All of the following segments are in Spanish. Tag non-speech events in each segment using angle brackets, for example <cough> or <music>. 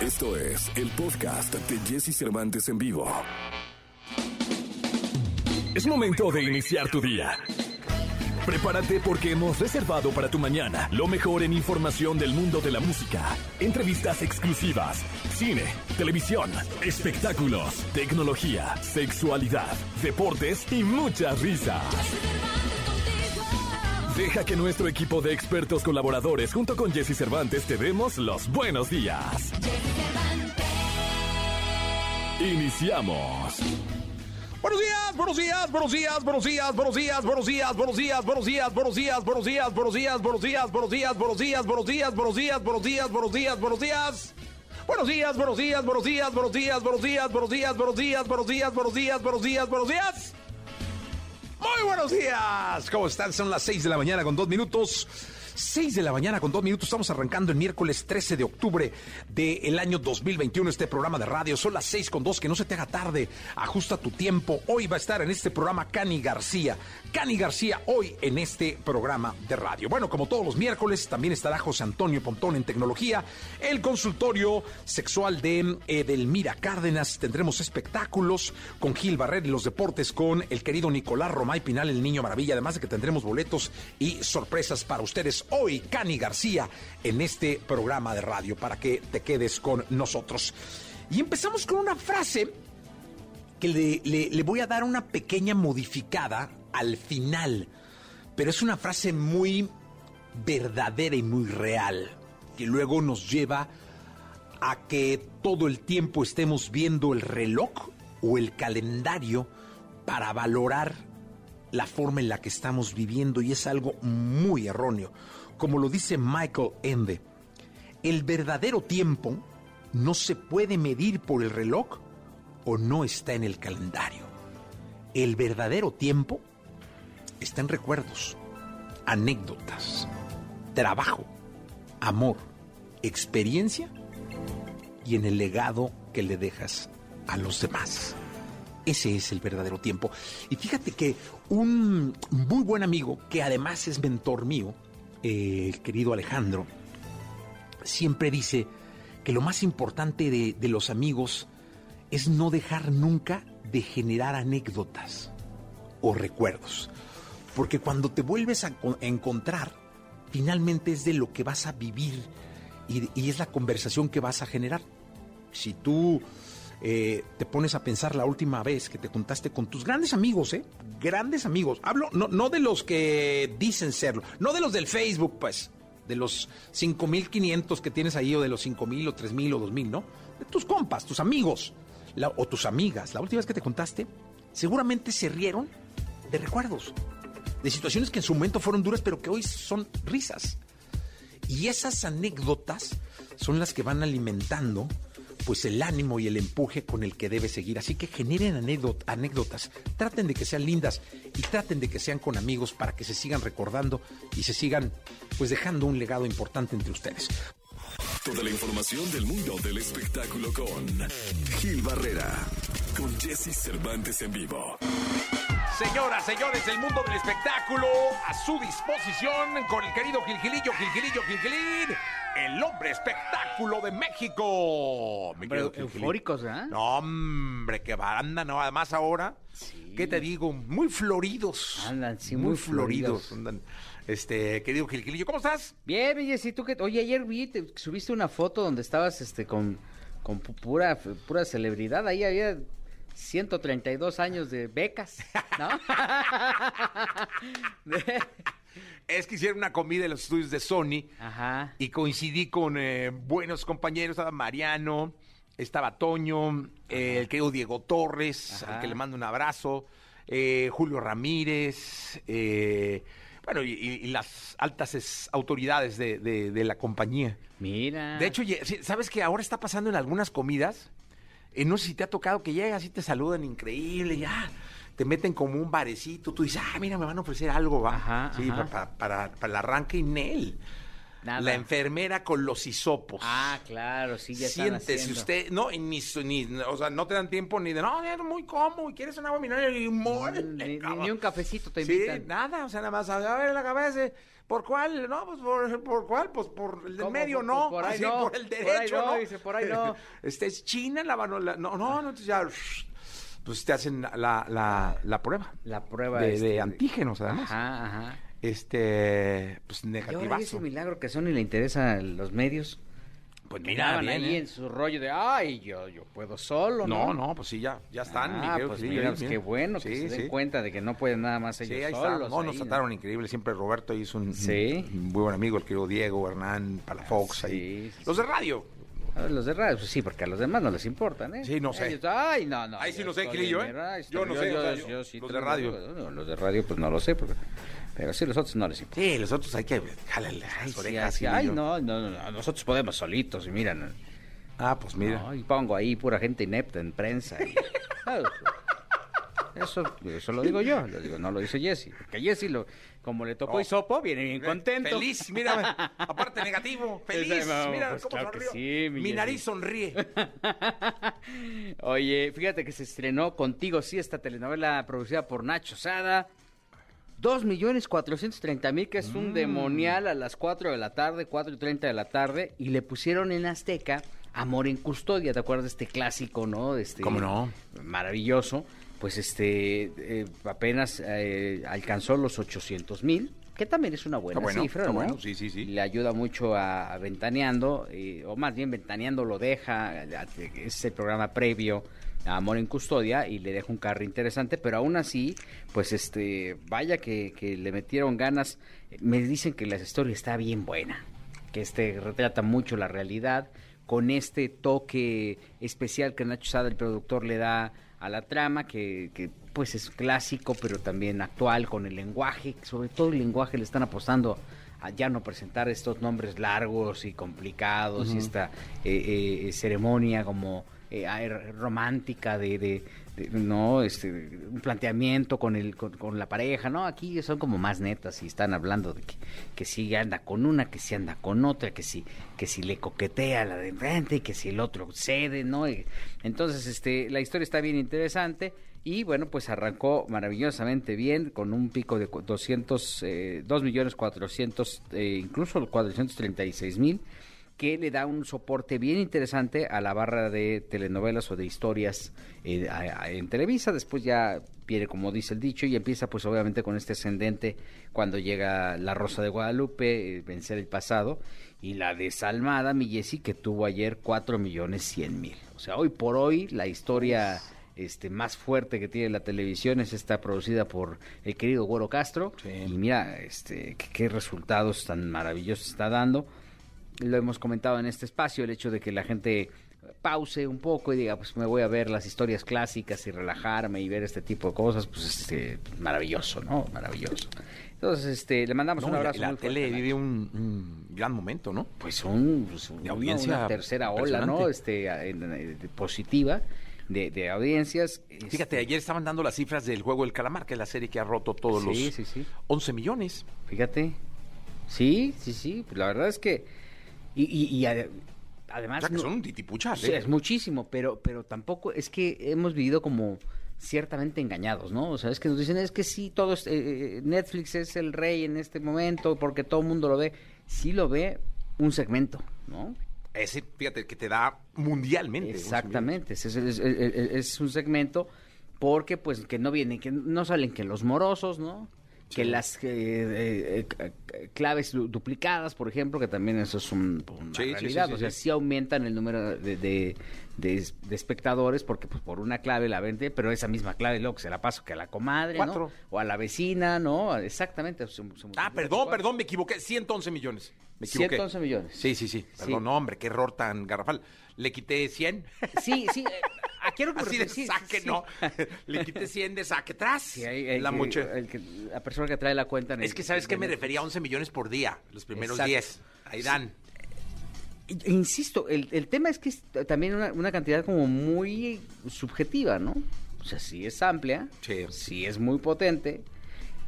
Esto es el podcast de Jesse Cervantes en vivo. Es momento de iniciar tu día. Prepárate porque hemos reservado para tu mañana lo mejor en información del mundo de la música, entrevistas exclusivas, cine, televisión, espectáculos, tecnología, sexualidad, deportes y muchas risas. Deja que nuestro equipo de expertos colaboradores junto con Jesse Cervantes te demos los buenos días. Iniciamos. Buenos días, buenos días, buenos días, buenos días, buenos días, buenos días, buenos días, buenos días, buenos días, buenos días, buenos días, buenos días, buenos días, buenos días, buenos días, buenos días, buenos días, buenos días, buenos días. Buenos días, buenos días, buenos días, buenos días, buenos días, buenos días, buenos días, buenos días, buenos días, buenos días, buenos días. Muy buenos días. ¿Cómo están? Son las 6 de la mañana con dos minutos. 6 de la mañana con dos minutos. Estamos arrancando el miércoles 13 de octubre del año 2021 este programa de radio. Son las 6 con dos. Que no se te haga tarde. Ajusta tu tiempo. Hoy va a estar en este programa Cani García. Cani García hoy en este programa de radio. Bueno, como todos los miércoles, también estará José Antonio Pontón en tecnología. El consultorio sexual de Edelmira Cárdenas. Tendremos espectáculos con Gil Barrer y los deportes con el querido Nicolás Romay Pinal, el niño maravilla. Además de que tendremos boletos y sorpresas para ustedes hoy, Cani García, en este programa de radio para que te quedes con nosotros. Y empezamos con una frase que le, le- voy a dar una pequeña modificada al final, pero es una frase muy verdadera y muy real, que luego nos lleva a que todo el tiempo estemos viendo el reloj o el calendario para valorar la forma en la que estamos viviendo y es algo muy erróneo. Como lo dice Michael Ende, el verdadero tiempo no se puede medir por el reloj o no está en el calendario. El verdadero tiempo está en recuerdos, anécdotas, trabajo, amor, experiencia y en el legado que le dejas a los demás. Ese es el verdadero tiempo. Y fíjate que un muy buen amigo, que además es mentor mío, eh, el querido Alejandro, siempre dice que lo más importante de, los amigos es no dejar nunca de generar anécdotas o recuerdos. Porque cuando te vuelves a encontrar, finalmente es de lo que vas a vivir y, y es la conversación que vas a generar. Si tú eh, te pones a pensar la última vez que te juntaste con tus grandes amigos, ¿eh? Grandes amigos. Hablo no, no de los que dicen serlo, no de los del Facebook, pues, de los 5.500 que tienes ahí o de los 5.000 o 3.000 o 2.000, ¿no? De tus compas, tus amigos o tus amigas. La última vez que te juntaste, seguramente se rieron de recuerdos, de situaciones que en su momento fueron duras, pero que hoy son risas. Y esas anécdotas son las que van alimentando pues el ánimo y el empuje con el que debe seguir. Así que generen anécdot- anécdotas, traten de que sean lindas y traten de que sean con amigos para que se sigan recordando y se sigan pues dejando un legado importante entre ustedes. Toda la información del mundo del espectáculo con Gil Barrera, con Jesse Cervantes en vivo. Señoras, señores, el mundo del espectáculo a su disposición con el querido Gilgilillo, Gilgilillo, Gilgilín, el hombre espectáculo de México. Mi Hombre, querido Gilgilín. eufóricos, ¿verdad? No, hombre, qué baranda, ¿no? Además ahora, ¿qué te digo? Muy floridos. Andan, sí, muy muy floridos. floridos. Andan. Este, querido Gilgilillo, ¿cómo estás? Bien, Jess, ¿y tú qué? Oye, ayer vi, te- subiste una foto donde estabas este con, con pu- pura, pura celebridad. Ahí había 132 años de becas, ¿no? <laughs> De- Es que hicieron una comida en los estudios de Sony. Ajá. y coincidí con eh, buenos compañeros, estaba Mariano, estaba Toño, eh, el querido Diego Torres, Ajá. al que le mando un abrazo, eh, Julio Ramírez, eh, bueno, y, las altas es- autoridades de, de- de la compañía. Mira. De hecho, ¿sabes que ahora está pasando en algunas comidas? Eh, no sé si te ha tocado que llegas y te saludan increíble, ya. Te meten como un barecito, tú dices, ah, mira, me van a ofrecer algo, va. Ajá, sí, ajá. pa- pa- para, para el arranque y Nel. Nada. la enfermera con los hisopos. Ah, claro, sí, ya están Siéntese haciendo. usted, no, y ni, ni, o sea, no te dan tiempo ni de, no, es muy cómodo, ¿quieres un agua mineral? Y mórale, <laughs> Ni, ni- un cafecito te Sí, invitan. nada, o sea, nada más, a ver la cabeza, ¿por cuál? No, pues por, por cuál, pues por el del medio, Por- no, por ahí así, no, por el por ahí derecho, no, dice, por ahí no. <laughs> Este es China, la mano, la- no, no, no, entonces ya, <laughs> pues te hacen la, la, la prueba La prueba de, este, de antígenos, además. Ajá, ajá. Este, pues Y ahora negativazo. ese milagro que a Sony le interesa a los medios. Pues mira, bien, ahí ¿eh? en su rollo de, ay, yo, yo puedo solo, ¿no? No, no, pues sí, ya, ya están. Ah, pues Gilillo, mira, pues qué bueno que Sí, se den sí. cuenta de que no pueden nada más ellos Sí, ahí solos. está. No, nos trataron increíble. Siempre Roberto hizo un, Sí. un muy buen amigo, el querido Diego, Hernán, Palafox. Sí, ahí. sí, Los de radio. A ver, los de radio, pues sí, porque a los demás no les importan, ¿eh? Sí, no sé. Ellos, ay, no, no. Ahí sí no sé, en ¿eh? Yo no sé, sí los de radio. no, los de radio, pues no lo sé, porque- pero sí, los otros no les importa. Sí, los otros hay que jalarle las sí, orejas. así, ay, no, no, no, nosotros podemos solitos, y miran. Ah, pues mira. No, y pongo ahí pura gente inepta en prensa. y- Ah, eso, eso lo digo yo, lo digo, no lo dice Jesse. Porque Jesse, lo, como le tocó Oh. hisopo, viene bien contento. Feliz, mira, aparte negativo, <laughs> feliz, no, mira pues cómo claro que sonrió. sí, mi mi nariz sonríe. <laughs> Oye, fíjate que se estrenó Contigo sí esta telenovela producida por Nacho Sada. Dos millones cuatrocientos treinta mil, que es Mm. un demonial a las 4 de la tarde, cuatro y treinta de la tarde, y le pusieron en Azteca Amor en Custodia, ¿te acuerdas de este clásico, no? Este, ¿Cómo no? Maravilloso. Pues este, eh, apenas eh, alcanzó los 800 mil, que también es una buena bueno, cifra, ¿no? bueno, sí, sí, sí. Le ayuda mucho a, a Ventaneando, eh, o más bien Ventaneando lo deja, es el programa previo Amor en Custodia y le deja un carro interesante, pero aún así, pues este, vaya que, que le metieron ganas. Me dicen que la historia está bien buena, que este retrata mucho la realidad, con este toque especial que Nacho Sada, el productor, le da a la trama, que, que, pues es clásico, pero también actual, con el lenguaje, sobre todo el lenguaje le están apostando a ya no presentar estos nombres largos y complicados y esta eh, eh, ceremonia como eh, ay, romántica de, de- no este un planteamiento con el con, la pareja no aquí son como más netas y están hablando de que, si anda con una que si anda con otra que si que si le coquetea la de enfrente que si el otro cede no Y- entonces este la historia está bien interesante y bueno, pues arrancó maravillosamente bien con un pico de cu- 200, eh, 2 millones 400, eh, incluso 436 mil, que le da un soporte bien interesante a la barra de telenovelas o de historias eh, a- a- en Televisa. Después ya viene, como dice el dicho, y empieza pues obviamente con este ascendente cuando llega La Rosa de Guadalupe, eh, Vencer el Pasado, y la desalmada, mi Jessy, que tuvo ayer 4 millones 100 mil. O sea, hoy por hoy la historia este más fuerte que tiene la televisión es esta producida por el querido Güero Castro Sí. y mira este qué, qué resultados tan maravillosos está dando lo hemos comentado en este espacio el hecho de que la gente pause un poco y diga pues me voy a ver las historias clásicas y relajarme y ver este tipo de cosas pues este maravilloso no maravilloso entonces este le mandamos No, un la- abrazo la, fuerte tele vive un, un gran momento, ¿no? pues un, pues, una- audiencia una tercera ola no este a- en- en- de- positiva de, de audiencias Fíjate, Este, ayer estaban dando las cifras del juego del calamar, que es la serie que ha roto todos Sí, los sí, sí. 11 millones. Fíjate. Sí, sí, sí. Pues la verdad es que. Y, y- y ade- O además. sea, que son titipuchas, sí, ¿eh? es muchísimo, pero, pero tampoco. Es que hemos vivido como ciertamente engañados, ¿no? O sea, es que nos dicen, es que sí, todo es- eh, eh, Netflix es el rey en este momento porque todo el mundo lo ve. Sí lo ve un segmento, ¿no? Ese, fíjate, que te da mundialmente. 11 Exactamente, es- es- es un segmento porque pues que no vienen, que no salen que los morosos, ¿no? Que las eh, eh, eh, claves du- duplicadas, por ejemplo, que también eso es un- una Sí, sí, sí, realidad, sí, o sea, sí. aumentan el número de, de- de- de espectadores porque pues por una clave la vende, pero esa misma clave luego que se la paso que a la comadre, Cuatro. ¿no? O a la vecina, ¿no? Exactamente. se- se Ah, perdón, por perdón, me equivoqué. 111 millones. Me equivoqué. 111 millones. Sí, sí, sí. Perdón, no, hombre, qué error tan garrafal. Le quité 100. Sí, sí. <laughs> ah, quiero que Así de sí, saque, sí. no. <laughs> Le quité 100 de saque atrás. Sí, hay- hay la, que- el que- la persona que trae la cuenta. en Es el- que, ¿sabes qué? Me el- refería a 11 millones por día. Los primeros Exacto. 10. Ahí dan. Insisto, el, el tema es que es también una, una cantidad como muy subjetiva, ¿no? O sea, sí es amplia, Sí. sí es muy potente,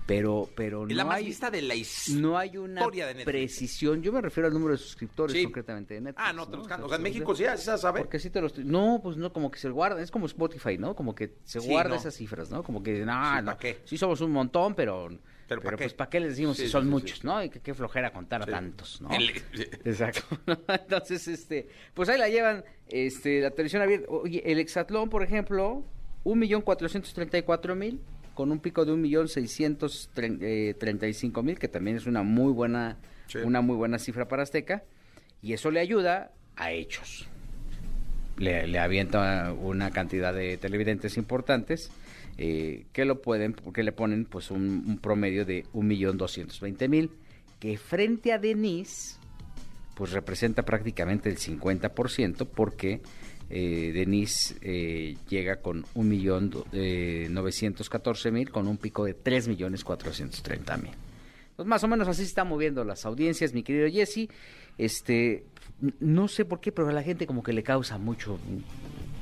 pero pero no la más hay vista de la historia no hay una de precisión. Yo me refiero al número de suscriptores Sí. concretamente de Netflix. Ah, no, te los canto. O O sea, en México sí, se sabe. Porque sí te los... No, pues no, como que se guarda. Es como Spotify, ¿no? Como que se Sí, guarda no. esas cifras, ¿no? Como que, no, Sí, ¿pa' no. qué? Sí somos un montón, pero... Pero Pero, ¿pa' qué? pues, ¿para qué les decimos si son muchos, no? Y qué flojera contar a tantos, ¿no? El- <laughs> Exacto. <laughs> Entonces, este, pues ahí la llevan, este, la televisión abierta. Oye, el Exatlón, por ejemplo, un millón cuatrocientos treinta y cuatro mil, con un pico de un millón seiscientos eh, treinta y cinco mil, que también es una muy buena, Sí. una muy buena cifra para Azteca, y eso le ayuda a hechos. Le, le avienta una cantidad de televidentes importantes eh, que lo pueden, que le ponen pues un, un promedio de un millón doscientos veinte mil, que frente a Denise pues representa prácticamente el 50% porque eh, Denise eh, llega con un millón eh, 914 mil con un pico de 3 millones 430 mil. Pues más o menos así se están moviendo las audiencias, mi querido Jesse. Este, no sé por qué, pero a la gente como que le causa mucho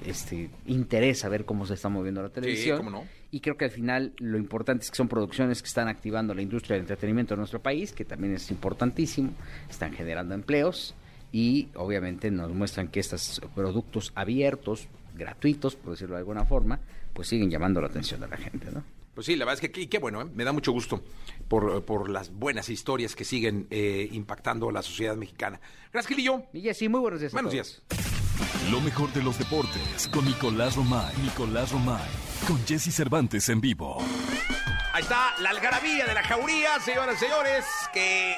este interés a ver cómo se está moviendo la televisión. cómo no. Y creo que al final lo importante es que son producciones que están activando la industria del entretenimiento en nuestro país, que también es importantísimo, están generando empleos y obviamente nos muestran que estos productos abiertos, gratuitos, por decirlo de alguna forma, pues siguen llamando la atención de la gente, ¿no? Pues sí, la verdad es que y qué bueno, ¿eh? me da mucho gusto por, por las buenas historias que siguen eh, impactando a la sociedad mexicana. Gracias, Gilillo. Y Jessy, muy buenos días. Buenos días. Lo mejor de los deportes con Nicolás Romay. Nicolás Romay. Con Jesse Cervantes en vivo. Ahí está la algarabía de la jauría, señoras y señores, que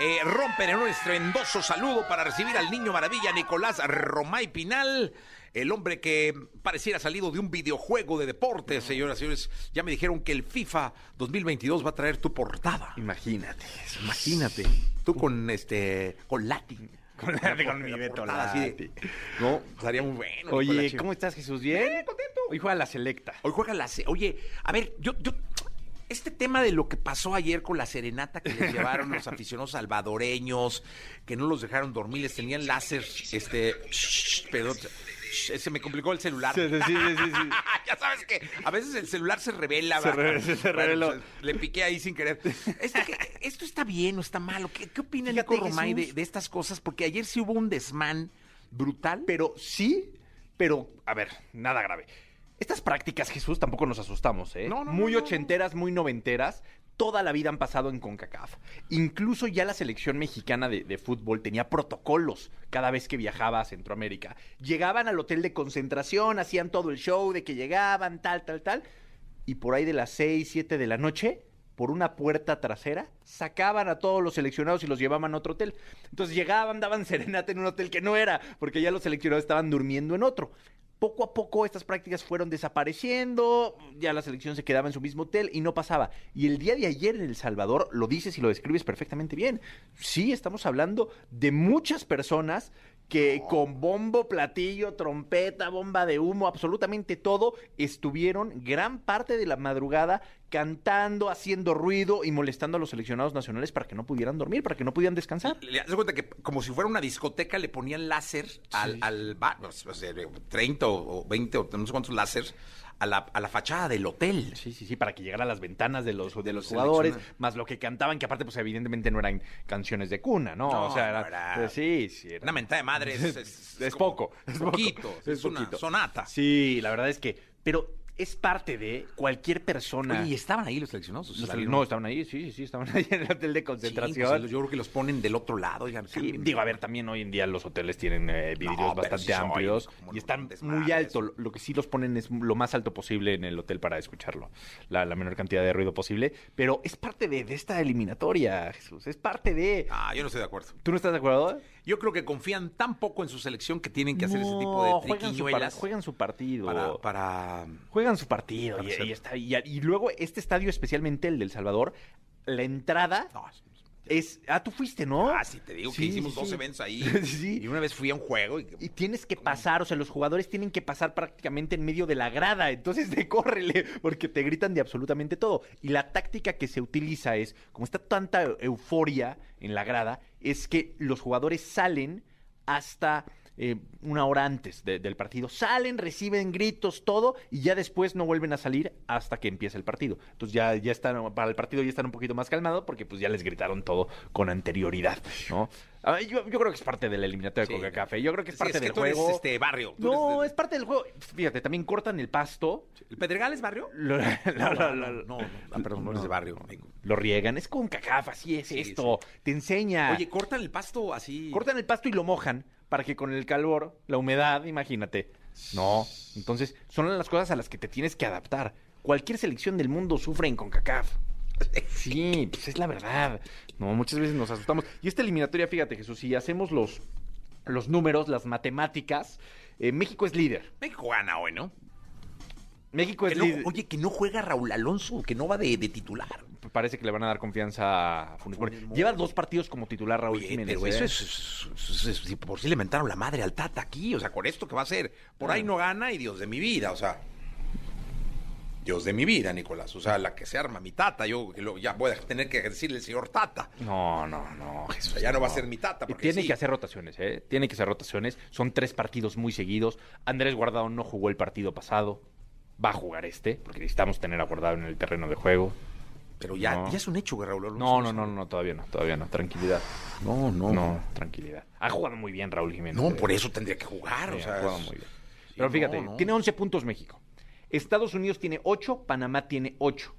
eh, rompen en un estruendoso saludo para recibir al niño maravilla Nicolás Romay Pinal. El hombre que pareciera salido de un videojuego de deportes, señoras y señores. Ya me dijeron que el FIFA 2022 va a traer tu portada. Imagínate, imagínate. Tú con este, con Lati. Con, con mi La Beto Lati. No, estaría muy bueno. Oye. ¿cómo estás, Jesús? ¿Bien? Bien, contento. Hoy juega la selecta. Hoy juega la... se- Oye, a ver, yo, yo... Este tema de lo que pasó ayer con la serenata que les llevaron los aficionados salvadoreños, que no los dejaron dormir, les tenían láser, este... shh, pero shh, se me complicó el celular. Sí, sí, sí, sí, sí. <laughs> ya sabes que a veces el celular se revela. Se ¿verdad? re- se Bueno, reveló. pues, le piqué ahí sin querer. Esto, que- ¿Esto está bien o está malo? ¿Qué, qué opina Fíjate, Nico Romay de, de estas cosas? Porque ayer sí hubo un desmán brutal. Pero sí, pero, a ver, nada grave. Estas prácticas, Jesús, tampoco nos asustamos, ¿eh? No, no, muy no, ochenteras, muy noventeras. Toda la vida han pasado en CONCACAF. Incluso ya la selección mexicana de, de fútbol tenía protocolos cada vez que viajaba a Centroamérica. Llegaban al hotel de concentración, hacían todo el show de que llegaban, tal, tal, tal. Y por ahí de las 6, 7 de la noche, por una puerta trasera, sacaban a todos los seleccionados y los llevaban a otro hotel. Entonces llegaban, daban serenata en un hotel que no era, porque ya los seleccionados estaban durmiendo en otro. Poco a poco estas prácticas fueron desapareciendo, ya la selección se quedaba en su mismo hotel y no pasaba. Y el día de ayer en El Salvador, lo dices y lo describes perfectamente bien. Sí, estamos hablando de muchas personas que con bombo, platillo, trompeta, bomba de humo, absolutamente todo, estuvieron gran parte de la madrugada cantando, haciendo ruido y molestando a los seleccionados nacionales para que no pudieran dormir, para que no pudieran descansar. Le das cuenta que como si fuera una discoteca le ponían láser al, al bar, o sea, 30 o 20 o no sé cuántos láser a la, a la fachada del hotel. Sí, sí, sí, para que llegara a las ventanas de los, de los los jugadores, más lo que cantaban, que aparte, pues evidentemente no eran canciones de cuna, ¿no? No, o sea, era, era- pues, sí, sí. era- Una mentada de madre <laughs> es, es, es como poco, es poquito, es, es una poquito. sonata. Sí, la verdad es que, pero es parte de cualquier persona. Oye, ¿y estaban ahí los seleccionados? No, estaban ahí, sí, sí, sí, estaban ahí en el hotel de Sí, concentración. pues, yo creo que los ponen del otro lado. oigan, Sí, cambien. digo, a ver, también hoy en día los hoteles tienen eh, vidrios No, bastante sí amplios y están muy alto. Lo, lo que sí los ponen es lo más alto posible en el hotel para escucharlo, la, la menor cantidad de ruido posible. Pero es parte de, de esta eliminatoria, Jesús, es parte de... Ah, yo no estoy de acuerdo. ¿Tú no estás de acuerdo? Yo creo que confían tan poco en su selección que tienen que hacer ese tipo de juegan su, par- triquiñuelas juegan su partido. para, para... Juegan su partido y, hacer- y está, y, y luego este estadio, especialmente el del Salvador, la entrada No, es... Ah, tú fuiste, ¿no? Ah, sí, te digo que Sí, hicimos sí, dos sí. eventos ahí. <laughs> Y una vez fui a un juego y... Y tienes que pasar, o sea, los jugadores tienen que pasar prácticamente en medio de la grada, entonces de córrele, porque te gritan de absolutamente todo. Y la táctica que se utiliza es, como está tanta euforia en la grada, es que los jugadores salen hasta eh, una hora antes de- del partido. Salen, reciben gritos, todo, y ya después no vuelven a salir hasta que empieza el partido. Entonces ya, ya están, para el partido ya están un poquito más calmados porque pues ya les gritaron todo con anterioridad, ¿no? Ah, yo, yo creo que es parte de la eliminatoria Sí. de Coca Café. Yo creo que es Sí, parte es que del tú eres, juego. este, barrio. Tú No, eres es parte del juego. Fíjate, también cortan el pasto. ¿El Pedregal es barrio? <laughs> Lo, No, no, no, no, ah, perdón, no eres de barrio, lo riegan. Es con cacafa, así es Sí, esto. Te enseña. Oye, cortan el pasto así. cortan el pasto y lo mojan para que con el calor, la humedad, imagínate. No, entonces son las cosas a las que te tienes que adaptar. Cualquier selección del mundo sufre en CONCACAF. Sí, pues es la verdad. No, muchas veces nos asustamos. Y esta eliminatoria, fíjate, Jesús, si hacemos los, los números, las matemáticas, eh, México es líder. México gana hoy, ¿no? México Que es no- oye, que no juega Raúl Alonso, que no va de, de titular. Parece que le van a dar confianza a Funes Mori. Lleva dos partidos como titular Raúl Oye, Jiménez. pero ¿eh? eso es, es- es- es- si por si le mentaron la madre al Tata aquí, o sea, con esto que va a hacer. Por Ah. ahí no gana y Dios de mi vida, o sea. Dios de mi vida, Nicolás. O sea, la que se arma mi tata, yo lo- ya voy a tener que decirle el señor Tata. No, no, no, O Jesús. sea, ya no va a ser mi tata. Porque Tiene sí. que hacer rotaciones, ¿eh? Tiene que hacer rotaciones. Son tres partidos muy seguidos. Andrés Guardado no jugó el partido pasado. Va a jugar este, porque necesitamos tener a Guardado en el terreno de juego. Pero ya, No. ya es un hecho Raúl Alonso. No, no, no, no, todavía no, todavía no. Tranquilidad. No, no. No, tranquilidad. Ha jugado muy bien Raúl Jiménez. No, por eso tendría que jugar. Sí, o ha jugado muy bien. Sí, Pero fíjate, no, no. tiene 11 puntos México. Estados Unidos tiene 8, Panamá tiene 8.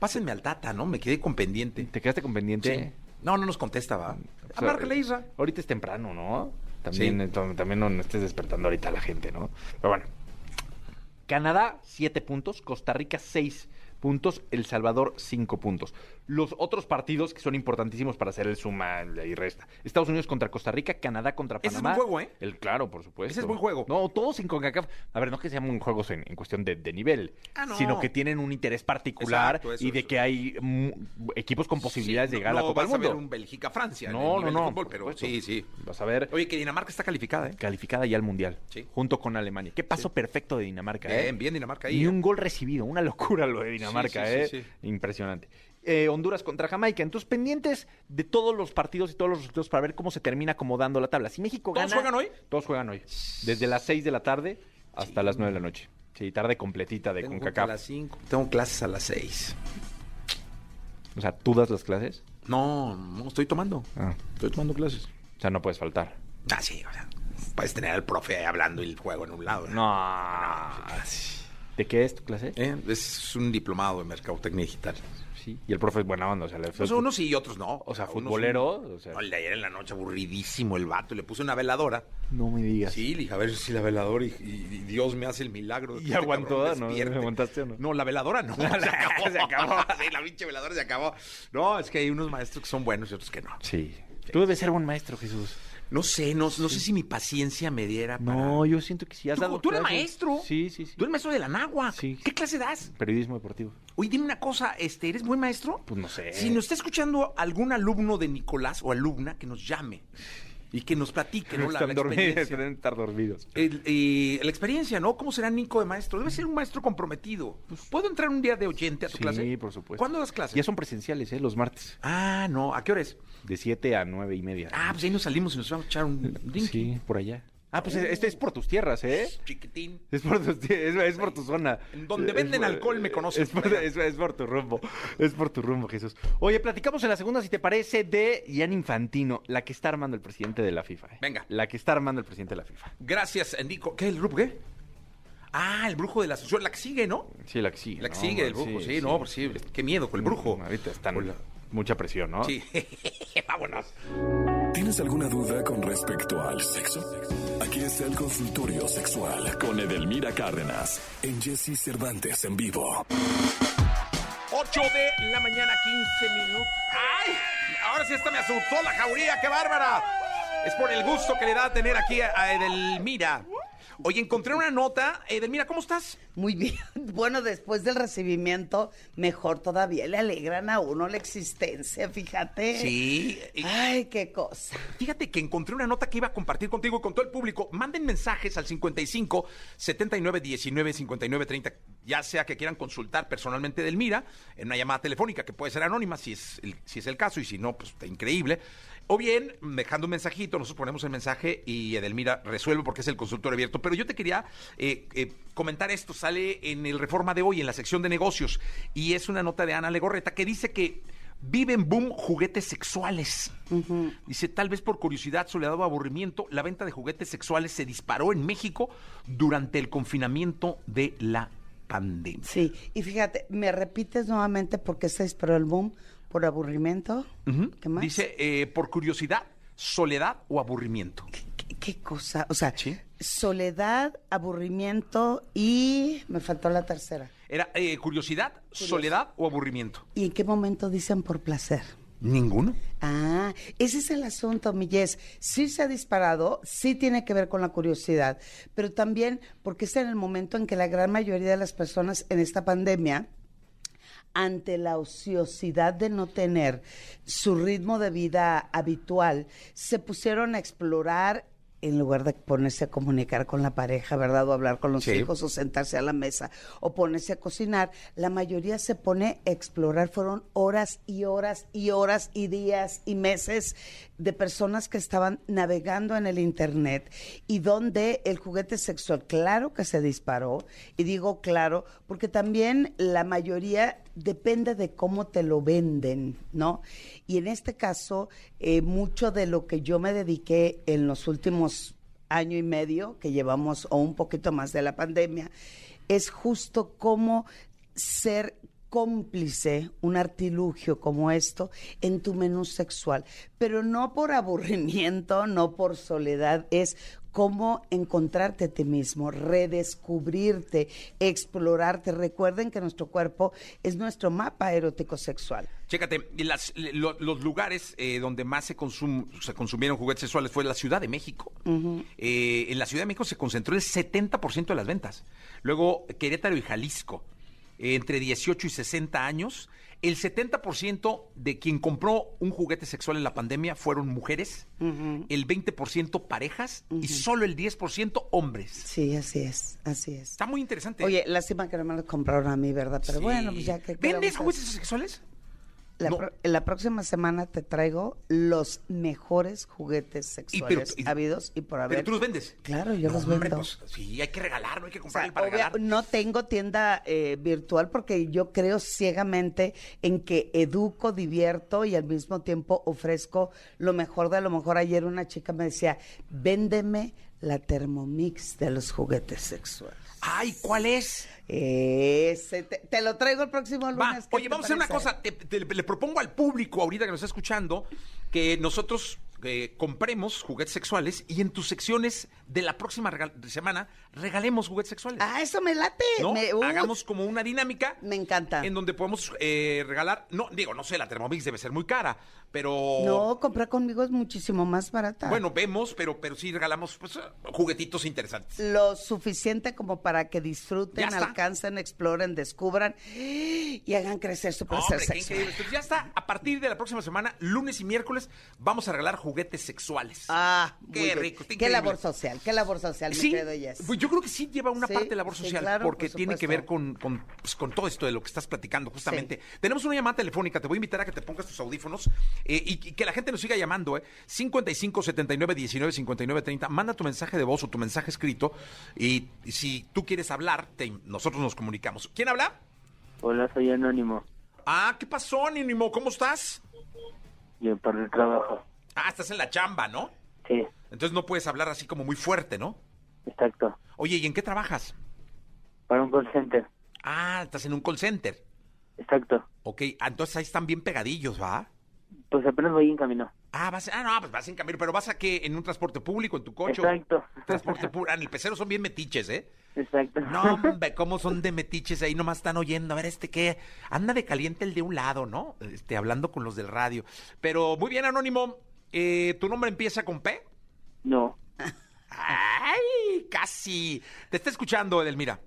Pásenme al Tata, ¿no? Me quedé con pendiente. ¿Te quedaste con pendiente? Sí. No, no nos contesta, va. O sea, Isra. Ahorita es temprano, ¿no? También, también no estés despertando ahorita a la gente, ¿no? Pero bueno. Canadá, 7 puntos. Costa Rica, 6 puntos. El Salvador, 5 puntos. Los otros partidos que son importantísimos para hacer el suma y resta. Estados Unidos contra Costa Rica, Canadá contra Ese es Panamá. buen juego, ¿eh? El claro, por supuesto. Ese es buen juego. No, todos sin CONCACAF. A ver, no que sean juegos en, en cuestión de, de nivel, Ah, no. sino que tienen un interés particular Exacto, eso, y de eso. que hay mm, equipos con posibilidades Sí, de llegar a la no Copa del vas a Mundo. ver un Bélgica-Francia en el No, no, no. fútbol, pero sí, sí. Vas a ver Oye, que Dinamarca está calificada, ¿eh? calificada ya al Mundial. Sí. Junto con Alemania. Qué paso perfecto de Dinamarca, ¿eh? Bien, bien Dinamarca ahí. Ni ¿eh? un gol recibido. Una locura lo de Dinamarca, Sí, sí, ¿eh? sí, sí. Impresionante. Eh, Honduras contra Jamaica. Entonces, pendientes de todos los partidos y todos los resultados para ver cómo se termina acomodando la tabla. Si México ¿Todos gana... juegan hoy? Todos juegan hoy. Desde las 6 de la tarde hasta las 9 de la noche. Sí, tarde completita de Tengo CONCACAF. a las 5. Tengo clases a las 6. O sea, ¿tú das las clases? No, no, estoy tomando. Ah. Estoy tomando clases. O sea, no puedes faltar. Ah, sí, o sea, puedes tener al profe hablando y el juego en un lado. ¿no? No. ¿De qué es tu clase? Eh, Es un diplomado en mercadotecnia digital. Sí. Y el profe es buena onda. O sea, le- Pues unos sí y otros no. O sea, futbolero, o sea- No, el de ayer en la noche aburridísimo el vato. Le puse una veladora. No me digas. Sí, le dije, a ver si la veladora y, y- y Dios me hace el milagro. de que ¿Y este aguantó, no? despierte. ¿Aguantaste o no? No, la veladora no. <laughs> <laughs> se acabó. Se <laughs> acabó. Sí, la pinche veladora se acabó. No, es que hay unos maestros que son buenos y otros que no. Sí. Tú debes ser buen maestro, Jesús. No sé, no, no sé si mi paciencia me diera para... No, yo siento que sí has ¿Tú, dado tú eres clases. maestro? Sí, sí, sí. Tú eres maestro de la náhuatl. Sí. ¿Qué clase das? Periodismo deportivo. Oye, dime una cosa, este, ¿eres buen maestro? Pues no sé. Si nos está escuchando algún alumno de Nicolás o alumna, que nos llame y que nos platique, ¿no? La, la experiencia. deben estar dormidos. El- eh, la experiencia, ¿no? ¿Cómo será Nico de maestro? Debe ser un maestro comprometido. ¿Puedo entrar un día de oyente a tu Sí, clase? por supuesto. ¿Cuándo das clases? Ya son presenciales, ¿eh? Los martes. Ah, no. ¿A qué hora es? De 7 a 9 y media. Ah, pues ahí nos salimos y nos vamos a echar un drink. Sí, por allá. Ah, pues este es por tus tierras, ¿eh? Chiquitín. Es por, tus es, es por tu zona. En donde venden por- alcohol me conocen. Es por, es- es por tu rumbo. Es por tu rumbo, Jesús. Oye, platicamos en la segunda, si te parece, de Ian Infantino, la que está armando el presidente de la FIFA. ¿eh? Venga. La que está armando el presidente de la FIFA. Gracias, Nico. ¿Qué? ¿El grupo qué? Ah, el brujo de la asociación. La que sigue, ¿no? Sí, la que sigue. La que ¿no? sigue, el brujo. Sí, no, pues sí. Qué miedo con el brujo. Ahorita están la- mucha presión, ¿no? Sí. <laughs> Vámonos. ¿Tienes alguna duda con respecto al sexo? Aquí está el consultorio sexual con Edelmira Cárdenas en Jesse Cervantes en vivo. 8 de la mañana, 15 minutos. ¡Ay! Ahora sí esta me asustó la jauría, qué bárbara. Es por el gusto que le da tener aquí a a Edelmira. Oye, encontré una nota. Edelmira, ¿cómo estás? Muy bien. <laughs> Bueno, después del recibimiento, mejor todavía. Le alegran a uno la existencia, fíjate. Sí. Ay, qué cosa. Fíjate que encontré una nota que iba a compartir contigo y con todo el público. Manden mensajes al 55 79 19 59 30, ya sea que quieran consultar personalmente Edelmira en una llamada telefónica que puede ser anónima si es el, si es el caso y si no, pues está increíble. O bien, dejando un mensajito, nosotros ponemos el mensaje y Edelmira resuelve porque es el consultor abierto. Pero yo te quería eh, eh, comentar esto, sale en el Reforma de hoy, en la sección de negocios, y es una nota de Ana Legorreta que dice que viven boom juguetes sexuales. Dice, tal vez por curiosidad, soledad o aburrimiento, la venta de juguetes sexuales se disparó en México durante el confinamiento de la pandemia. Sí, y fíjate, me repites nuevamente por qué se disparó el boom, por aburrimiento. ¿Qué más? Dice, eh, por curiosidad, soledad o aburrimiento. ¿Qué, qué cosa? O sea, Sí. soledad, aburrimiento y me faltó la tercera. Era eh, curiosidad, soledad o aburrimiento. ¿Y en qué momento dicen por placer? Ninguno. Ah, ese es el asunto, Millés. Sí se ha disparado, sí tiene que ver con la curiosidad, pero también porque es en el momento en que la gran mayoría de las personas en esta pandemia, ante la ociosidad de no tener su ritmo de vida habitual, se pusieron a explorar en lugar de ponerse a comunicar con la pareja, ¿verdad? O hablar con los Sí. hijos, o sentarse a la mesa, o ponerse a cocinar, la mayoría se pone a explorar. Fueron horas y horas y horas y días y meses de personas que estaban navegando en el Internet y donde el juguete sexual, claro que se disparó, y digo claro, porque también la mayoría depende de cómo te lo venden, ¿no? Y en este caso, eh, mucho de lo que yo me dediqué en los últimos año y medio que llevamos, o un poquito más de la pandemia, es justo cómo ser cómplice, un artilugio como esto, en tu menú sexual. Pero no por aburrimiento, no por soledad, es cómo encontrarte a ti mismo, redescubrirte, explorarte. Recuerden que nuestro cuerpo es nuestro mapa erótico sexual. Chécate, y las- lo- los lugares eh, donde más se, consum- se consumieron juguetes sexuales fue la Ciudad de México. Eh, en la Ciudad de México se concentró el 70% de las ventas. Luego Querétaro y Jalisco, eh, entre 18 y 60 años. El 70% de quien compró un juguete sexual en la pandemia fueron mujeres, el 20% parejas y solo el 10% hombres. Sí, así es, así es. Está muy interesante. Oye, lástima que no me lo compraron a mí, ¿verdad? Pero Sí. bueno, pues ya que... ¿qué ¿Vendes juguetes sexuales? La, No. pro- la próxima semana te traigo los mejores juguetes Y pero- sexuales y- habidos y por haber. Pero tú los vendes. Claro, yo No, los hombre, vendo. pues, sí, hay que regalar, no hay que O sea, comprarle para obvia- regalar. no tengo tienda eh, virtual porque yo creo ciegamente en que educo, divierto y al mismo tiempo ofrezco lo mejor de lo mejor. Ayer una chica me decía, véndeme la Thermomix de los juguetes sexuales. Ay, ¿cuál es? Ese, te, te lo traigo el próximo lunes. Va, ¿qué oye, vamos a hacer una cosa. Te- te- le propongo al público ahorita que nos está escuchando que nosotros eh, compremos juguetes sexuales y en tus secciones de la próxima regal- semana regalemos juguetes sexuales. Ah, eso me late. ¿no? me, uh, Hagamos como una dinámica. Me encanta. En donde podemos eh, regalar, no, digo, no sé, la Thermomix debe ser muy cara, pero... No, comprar conmigo es muchísimo más barata. Bueno, vemos, pero, pero sí regalamos pues, juguetitos interesantes. Lo suficiente como para que disfruten, alcancen, exploren, descubran y hagan crecer su placer Hombre, qué sexual. increíble. Entonces ya está. A partir de la próxima semana, lunes y miércoles, vamos a regalar juguetes sexuales. Ah, qué bien. rico. Qué increíble. labor social, qué labor social, Sí, mi pues yo creo que sí lleva una Sí, parte de labor sí, social, claro, porque por tiene que ver con, con, pues, con todo esto de lo que estás platicando, justamente. Tenemos una llamada telefónica, te voy a invitar a que te pongas tus audífonos eh, y, y que la gente nos siga llamando, ¿eh? 55 79 19 59 30. Manda tu mensaje de voz o tu mensaje escrito y, y si tú quieres hablar, te- nosotros nos comunicamos. ¿Quién habla? Hola, soy Anónimo. Ah, ¿qué pasó, Anónimo? ¿Cómo estás? Yo para el trabajo. Ah, estás en la chamba, ¿no? Sí, Entonces no puedes hablar así como muy fuerte, ¿no? exacto. Oye, ¿y en qué trabajas? Para un call center. Ah, estás en un call center. Exacto. Ok, ah, entonces ahí están bien pegadillos, ¿va? Pues apenas voy en camino. Ah, vas, ah, no, pues vas en camino, pero vas a qué, en un transporte público, en tu coche. Exacto. Transporte público. Ah, en el pecero son bien metiches, ¿eh? Exacto. No, hombre, cómo son de metiches ahí, nomás están oyendo. A ver, este qué, anda de caliente el de un lado, ¿no? Este, hablando con los del radio. Pero muy bien, Anónimo. Eh, ¿Tu nombre empieza con P? No. ¡Ay! Casi. Te está escuchando, Edelmira.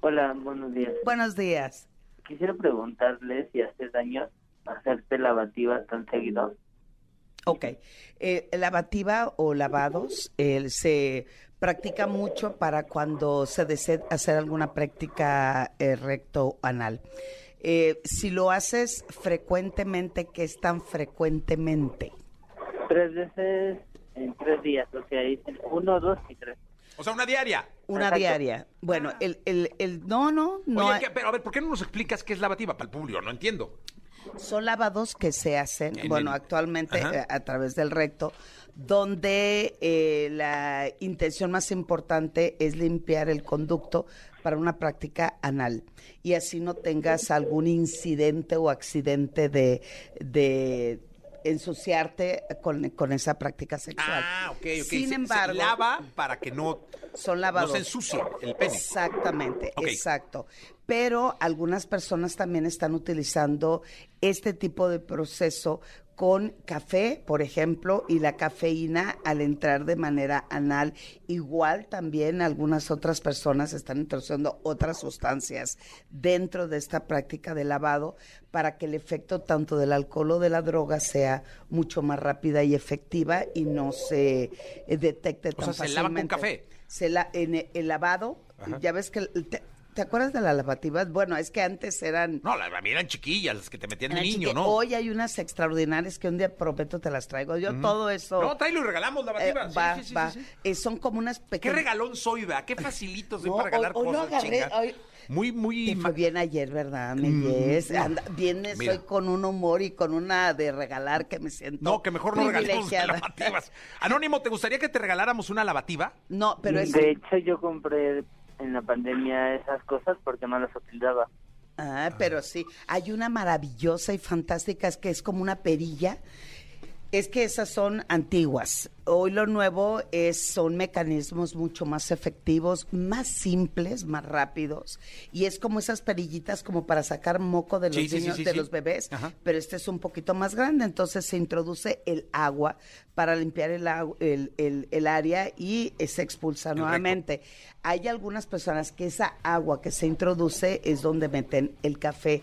Hola, buenos días. Buenos días. Quisiera preguntarle si hace daño hacerte lavativa tan seguido. Ok. Eh, lavativa o lavados eh, se practica mucho para cuando se desea hacer alguna práctica eh, recto anal. Eh, si lo haces frecuentemente, ¿qué es tan frecuentemente? Tres veces en tres días, o sea, dicen uno, dos y tres. O sea, una diaria. Una Exacto. diaria. Bueno, el, el, el, no, no, no. Oye, pero a ver, ¿por qué no nos explicas qué es lavativa para el público? No entiendo. Son lavados que se hacen, En bueno, el- actualmente Ajá. eh, a través del recto, donde eh, la intención más importante es limpiar el conducto para una práctica anal y así no tengas algún incidente o accidente de, de ensuciarte con, con esa práctica sexual. Ah, ok, ok. Sin Se- se embargo, lava para que no, son lavados. no se ensucie el pene. Exactamente, exacto. Pero algunas personas también están utilizando este tipo de proceso con café, por ejemplo, y la cafeína al entrar de manera anal. Igual también algunas otras personas están introduciendo otras sustancias dentro de esta práctica de lavado para que el efecto tanto del alcohol o de la droga sea mucho más rápida y efectiva y no se eh, detecte O tan sea, se lava con café. Se la, en el, el lavado, ya ves que... el- Te, ¿te acuerdas de las lavativas? Bueno, es que antes eran... No, la, a mí eran chiquillas las que te metían de niño, chique- ¿no? Hoy hay unas extraordinarias que un día prometo te las traigo. Yo todo eso... No, tráelo y regalamos eh, lavativas. Sí, va, sí, sí, va. sí, sí. Eh, son como unas Qué pequeñas... regalón soy, vea. Qué facilito soy No, para regalar hoy- cosas, agarré, hoy- Muy, muy... Te fue bien ayer, ¿verdad, mi Mm. Anda- vienes Mira. hoy con un humor y con una de regalar que me siento No, que mejor no regalemos lavativas. <laughs> Anónimo, ¿te gustaría que te regaláramos una lavativa? No, pero es... De hecho, yo compré en la pandemia esas cosas porque no las utilizaba. Ah, pero sí, hay una maravillosa y fantástica, es que es como una perilla. Es que esas son antiguas. Hoy lo nuevo es son mecanismos mucho más efectivos, más simples, más rápidos y es como esas perillitas como para sacar moco de los Sí, sí, sí, niños, sí, de los bebés, Ajá. pero este es un poquito más grande, entonces se introduce el agua para limpiar el, el, el- el área y se expulsa nuevamente. Hay algunas personas que esa agua que se introduce es donde meten el café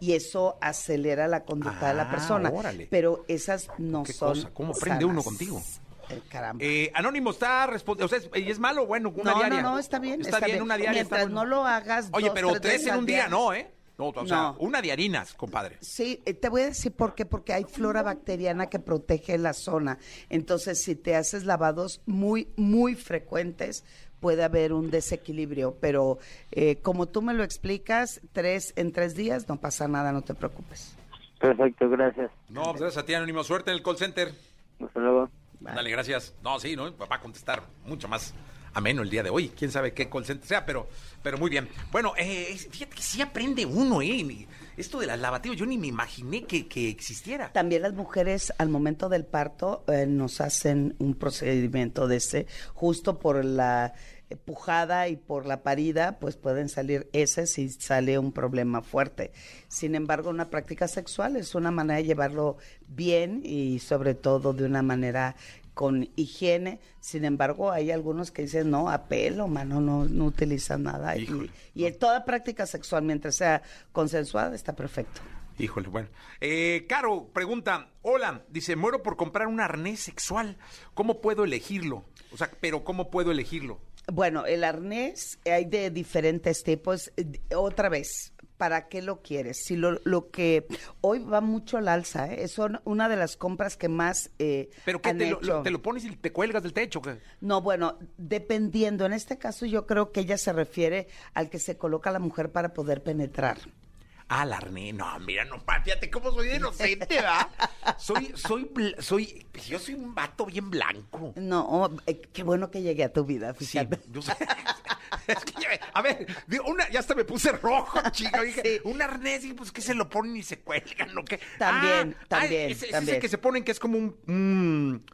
y eso acelera la conducta de la Ah, persona. órale. Pero esas no Qué son. cosa, ¿cómo aprende uno contigo? Eh, caramba. Eh, Anónimo está respondiendo. O sea, ¿es, y es malo o bueno? Una no, diaria. no, no, está bien. Está, bien, una diaria. está Mientras bueno. no lo hagas. Oye, dos, pero tres, en un día, no, ¿eh? No, o sea, una de harinas, compadre. Sí, eh, te voy a decir por qué, porque hay flora bacteriana que protege la zona. Entonces, si te haces lavados muy, muy frecuentes, puede haber un desequilibrio. Pero eh, como tú me lo explicas, tres en tres días, no pasa nada, no te preocupes. Perfecto, gracias. No, pues gracias a ti, Anónimo. Suerte en el call center. Hasta luego. Dale, gracias. No, sí, ¿no? Va a contestar mucho más ameno el día de hoy. Quién sabe qué call center sea, pero, pero muy bien. Bueno, eh, fíjate que sí aprende uno, ¿eh? Esto de las lavativas, yo ni me imaginé que, que existiera. También las mujeres al momento del parto eh, nos hacen un procedimiento de ese, justo por la pujada y por la parida, pues pueden salir ese si sale un problema fuerte. Sin embargo, una práctica sexual es una manera de llevarlo bien y sobre todo de una manera con higiene. Sin embargo, hay algunos que dicen, no, a pelo, mano, no, no utilizan nada. Y, Híjole. y toda práctica sexual, mientras sea consensuada, está perfecto. Híjole, bueno. Eh, Caro pregunta, hola, dice, muero por comprar un arnés sexual. ¿Cómo puedo elegirlo? O sea, pero ¿cómo puedo elegirlo? Bueno, el arnés hay de diferentes tipos. Eh, Otra vez, ¿para qué lo quieres? Si lo, lo que hoy va mucho al alza, ¿eh? son una de las compras que más eh, ¿Pero qué? han Te lo, hecho. te lo pones y te cuelgas del techo? ¿qué? No, bueno, dependiendo. En este caso yo creo que ella se refiere al que se coloca la mujer para poder penetrar. Ah, el arnés. No, mira, no, pa, fíjate cómo soy de inocente, ¿verdad? Soy, soy, soy, yo soy un vato bien blanco. No, oh, eh, qué bueno que llegué a tu vida, Sí, fíjate. yo sé. <laughs> Es que a ver, una, ya hasta me puse rojo, chico. Dije, Sí. un arnés, y pues que se lo ponen y se cuelgan, ¿o qué? También, Ah, también, ese, ese también. es el que se ponen que es como un, un,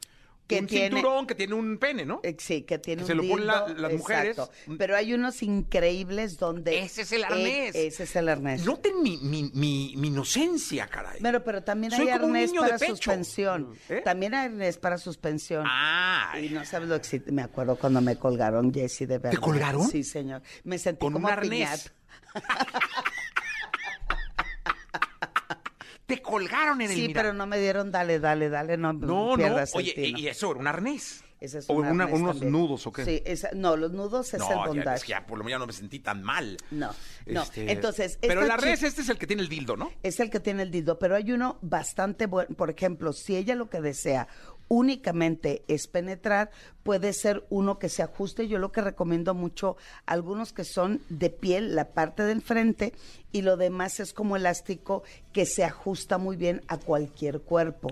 Que un tiene- cinturón que tiene un pene, ¿no? Eh, Sí, que tiene Que se un lo ponen la- las mujeres. exacto. Pero hay unos increíbles donde... Ese es el eh, arnés. ese es el arnés. Noten mi, mi, mi, mi inocencia, caray. Pero, pero también Soy hay arnés para suspensión. ¿Eh? También hay arnés para suspensión. Ah, Y no sabes lo que me acuerdo cuando me colgaron, Jessy, de verdad. colgaron? Sí, señor. Me sentí con como un arnés. <laughs> Te colgaron en el Sí, pero no me dieron dale, dale, dale, no No, el Oye, tino. ¿y eso era un arnés? Ese es o un una- arnés unos también. nudos o qué? Sí, esa- no, los nudos es el no, ya, bondage. es que ya por lo menos no me sentí tan mal. No, no. Este, Entonces, Pero el esta arnés chi- este es el que tiene el dildo, ¿no? es el que tiene el dildo, pero hay uno bastante bueno. Por ejemplo, si ella lo que desea únicamente es penetrar, puede ser uno que se ajuste. Yo lo que recomiendo mucho, algunos que son de piel, la parte del frente, y lo demás es como elástico que se ajusta muy bien a cualquier cuerpo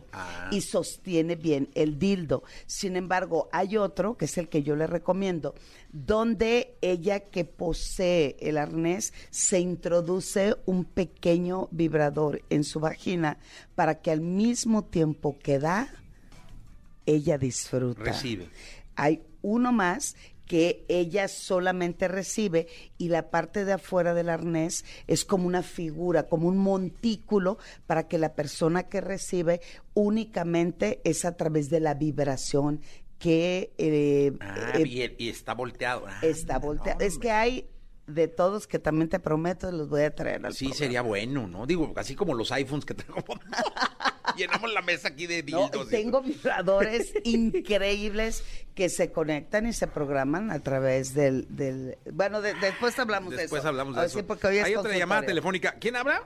y sostiene bien el dildo. Sin embargo, hay otro, que es el que yo le recomiendo, donde ella que posee el arnés se introduce un pequeño vibrador en su vagina para que al mismo tiempo que da, ella disfruta. Recibe. Hay uno más que ella solamente recibe y la parte de afuera del arnés es como una figura, como un montículo para que la persona que recibe únicamente es a través de la vibración que eh, Ah, eh, y está volteado. Ah, está volteado. Es que hay de todos que también te prometo los voy a traer al Sí, programa. sería bueno, ¿no? Digo, así como los iPhones que tengo. <laughs> Llenamos la mesa aquí de No, dildos. y tengo vibradores <laughs> increíbles que se conectan y se programan a través del... del bueno, de- después hablamos de eso. Después hablamos de eso. sí, porque hoy es Hay otra llamada telefónica. ¿Quién habla?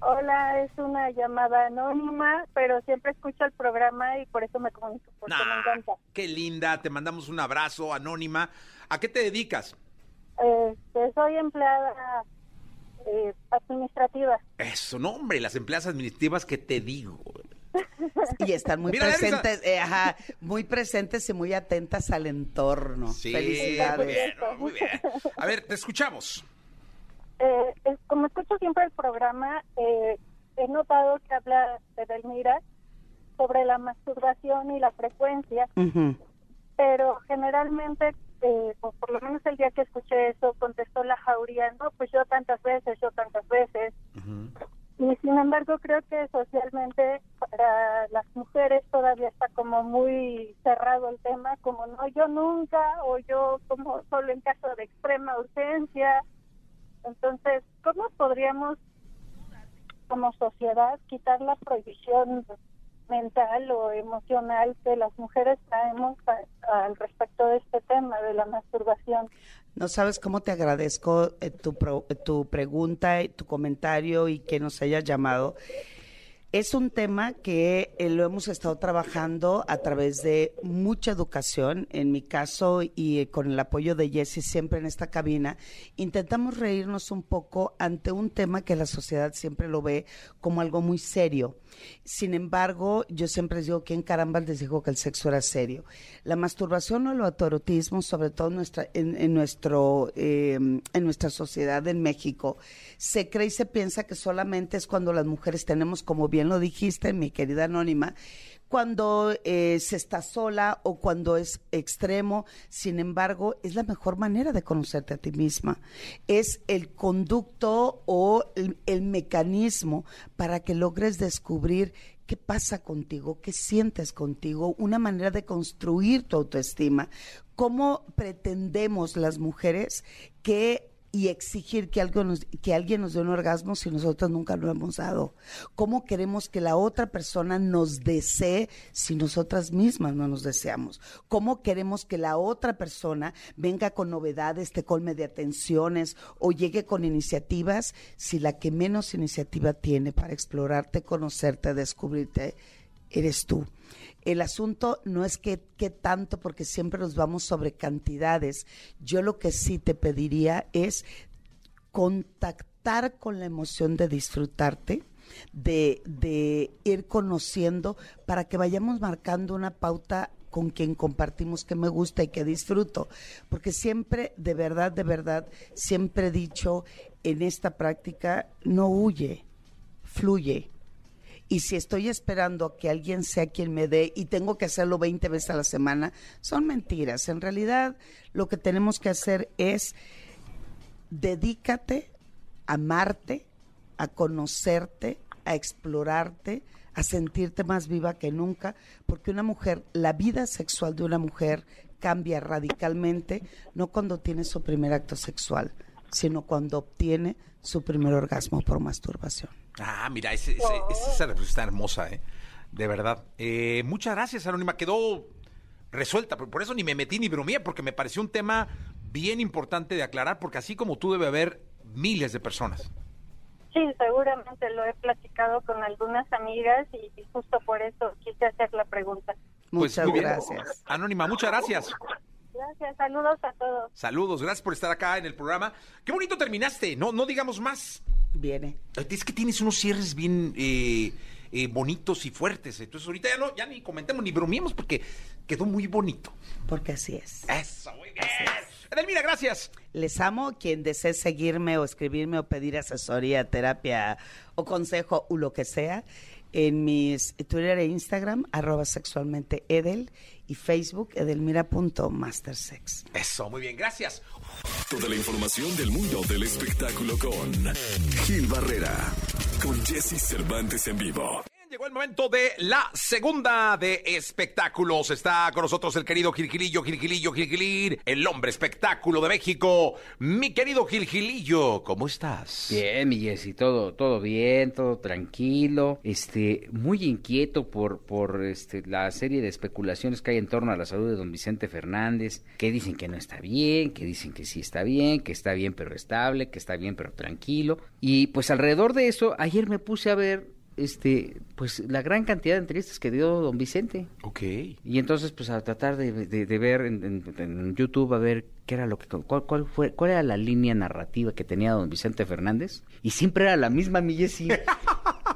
Hola, es una llamada anónima, pero siempre escucho el programa y por eso me comunico, porque me Nah, encanta. qué linda, te mandamos un abrazo, anónima. ¿A qué te dedicas? Este, soy empleada eh, administrativa. Eso, no, hombre, las empleadas administrativas que te digo. Y están muy Mira, presentes, eh, ajá, muy presentes y muy atentas al entorno. Sí, Felicidades. muy bien, ¿no? muy bien. A ver, te escuchamos. Eh, como escucho siempre el programa, eh, he notado que habla de Delmira sobre la masturbación y la frecuencia, pero generalmente, eh, por lo menos el día que escuché eso, contestó la jauría, no, pues yo tantas veces, yo tantas veces. Y sin embargo, creo que socialmente para las mujeres todavía está como muy cerrado el tema, como no, yo nunca, o yo como solo en caso de extrema urgencia. Entonces, ¿cómo podríamos como sociedad quitar la prohibición mental o emocional que las mujeres traemos al respecto de este tema de la masturbación? No sabes cómo te agradezco eh, tu, pro- eh, tu pregunta, tu comentario y que nos hayas llamado. Es un tema que eh, lo hemos estado trabajando a través de mucha educación. En mi caso y eh, con el apoyo de Jesse siempre en esta cabina, intentamos reírnos un poco ante un tema que la sociedad siempre lo ve como algo muy serio. Sin embargo, yo siempre les digo, ¿quién caramba les dijo que el sexo era serio? La masturbación o el autoerotismo, sobre todo nuestra, en, nuestro, eh, en nuestra sociedad en México, se cree y se piensa que solamente es cuando las mujeres tenemos, como bien lo dijiste, mi querida Anónima, cuando eh, se está sola o cuando es extremo. Sin embargo, es la mejor manera de conocerte a ti misma. Es el conducto o el, el mecanismo para que logres descubrir qué pasa contigo, qué sientes contigo, una manera de construir tu autoestima. ¿Cómo pretendemos las mujeres que y exigir que, alguien nos dé un orgasmo si nosotros nunca lo hemos dado? ¿Cómo queremos que la otra persona nos desee si nosotras mismas no nos deseamos? ¿Cómo queremos que la otra persona venga con novedades, te colme de atenciones o llegue con iniciativas si la que menos iniciativa tiene para explorarte, conocerte, descubrirte, eres tú? El asunto no es que, que tanto, porque siempre nos vamos sobre cantidades. Yo lo que sí te pediría es contactar con la emoción de disfrutarte, de, de ir conociendo, para que vayamos marcando una pauta con quien compartimos que me gusta y que disfruto. Porque siempre, de verdad, de verdad, siempre he dicho en esta práctica, no huye, fluye. Y si estoy esperando a que alguien sea quien me dé y tengo que hacerlo 20 veces a la semana, son mentiras. En realidad, lo que tenemos que hacer es dedícate a amarte, a conocerte, a explorarte, a sentirte más viva que nunca, porque una mujer, la vida sexual de una mujer cambia radicalmente, no cuando tiene su primer acto sexual, sino cuando obtiene su primer orgasmo por masturbación. Ah, mira, ese- ese- ese- esa respuesta está hermosa, ¿eh? De verdad. Eh, muchas gracias, Anónima. Quedó resuelta. Por por eso ni me metí ni bromeé, porque me pareció un tema bien importante de aclarar, porque así como tú debe haber miles de personas. Sí, seguramente lo he platicado con algunas amigas y, justo por eso quise hacer la pregunta. Pues, Muchas bien. gracias. Anónima, muchas gracias. Gracias, saludos a todos. Saludos, gracias por estar acá en el programa. Qué bonito terminaste, no, no digamos más. Viene. Es que tienes unos cierres bien eh, eh, bonitos y fuertes. Entonces ahorita ya no, ya ni comentemos ni bromeemos porque quedó muy bonito. Porque así es. Eso, muy bien. Edelmira, gracias. Les amo. Quien desee seguirme o escribirme o pedir asesoría, terapia o consejo o lo que sea, en mis Twitter e Instagram, arroba sexualmente Edel y Facebook, edelmira.mastersex. Eso, muy bien, gracias. Toda la información del mundo del espectáculo con Gil Barrera, con Jesse Cervantes en vivo. Llegó el momento de la segunda de espectáculos. Está con nosotros el querido Gilgilillo, Gilgilillo, Gilgilir, el hombre espectáculo de México. Mi querido Gilgilillo, ¿cómo estás? Bien, mi Jessy, todo, todo bien, todo tranquilo, este, muy inquieto por, por este, la serie de especulaciones que hay en torno a la salud de don Vicente Fernández, que dicen que no está bien, que dicen que sí está bien, que está bien pero estable, que está bien pero tranquilo. Y pues alrededor de eso, ayer me puse a ver este, pues la gran cantidad de entrevistas que dio don Vicente. Ok. Y entonces, pues a tratar de, de- de ver en, en- en YouTube a ver qué era lo que cuál, cuál fue cuál era la línea narrativa que tenía don Vicente Fernández y siempre era la misma mi Jessy. <laughs>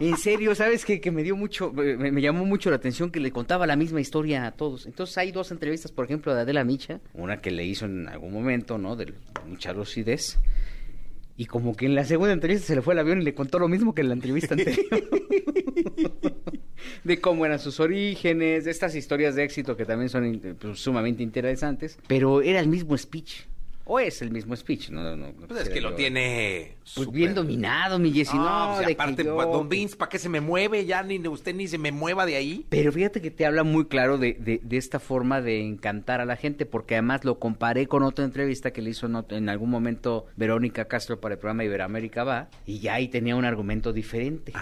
En serio, sabes que, que me dio mucho, me, me llamó mucho la atención que le contaba la misma historia a todos. Entonces hay dos entrevistas, por ejemplo, de Adela Micha, una que le hizo en algún momento, ¿no? De mucha lucidez. Y como que en la segunda entrevista se le fue el avión y le contó lo mismo que en la entrevista <laughs> anterior. de cómo eran sus orígenes, de estas historias de éxito que también son pues, sumamente interesantes. Pero era el mismo speech. O es el mismo speech, ¿no? no, no Pues es que lo tiene. Pues bien dominado, mi Jessy. No, No, pues, de aparte, que yo- Don Vince, ¿para qué se me mueve? Ya ni usted ni se me mueva de ahí. Pero fíjate que te habla muy claro de, de, de esta forma de encantar a la gente, porque además lo comparé con otra entrevista que le hizo en, algún momento Verónica Castro para el programa Iberoamérica Va, y ya ahí tenía un argumento diferente.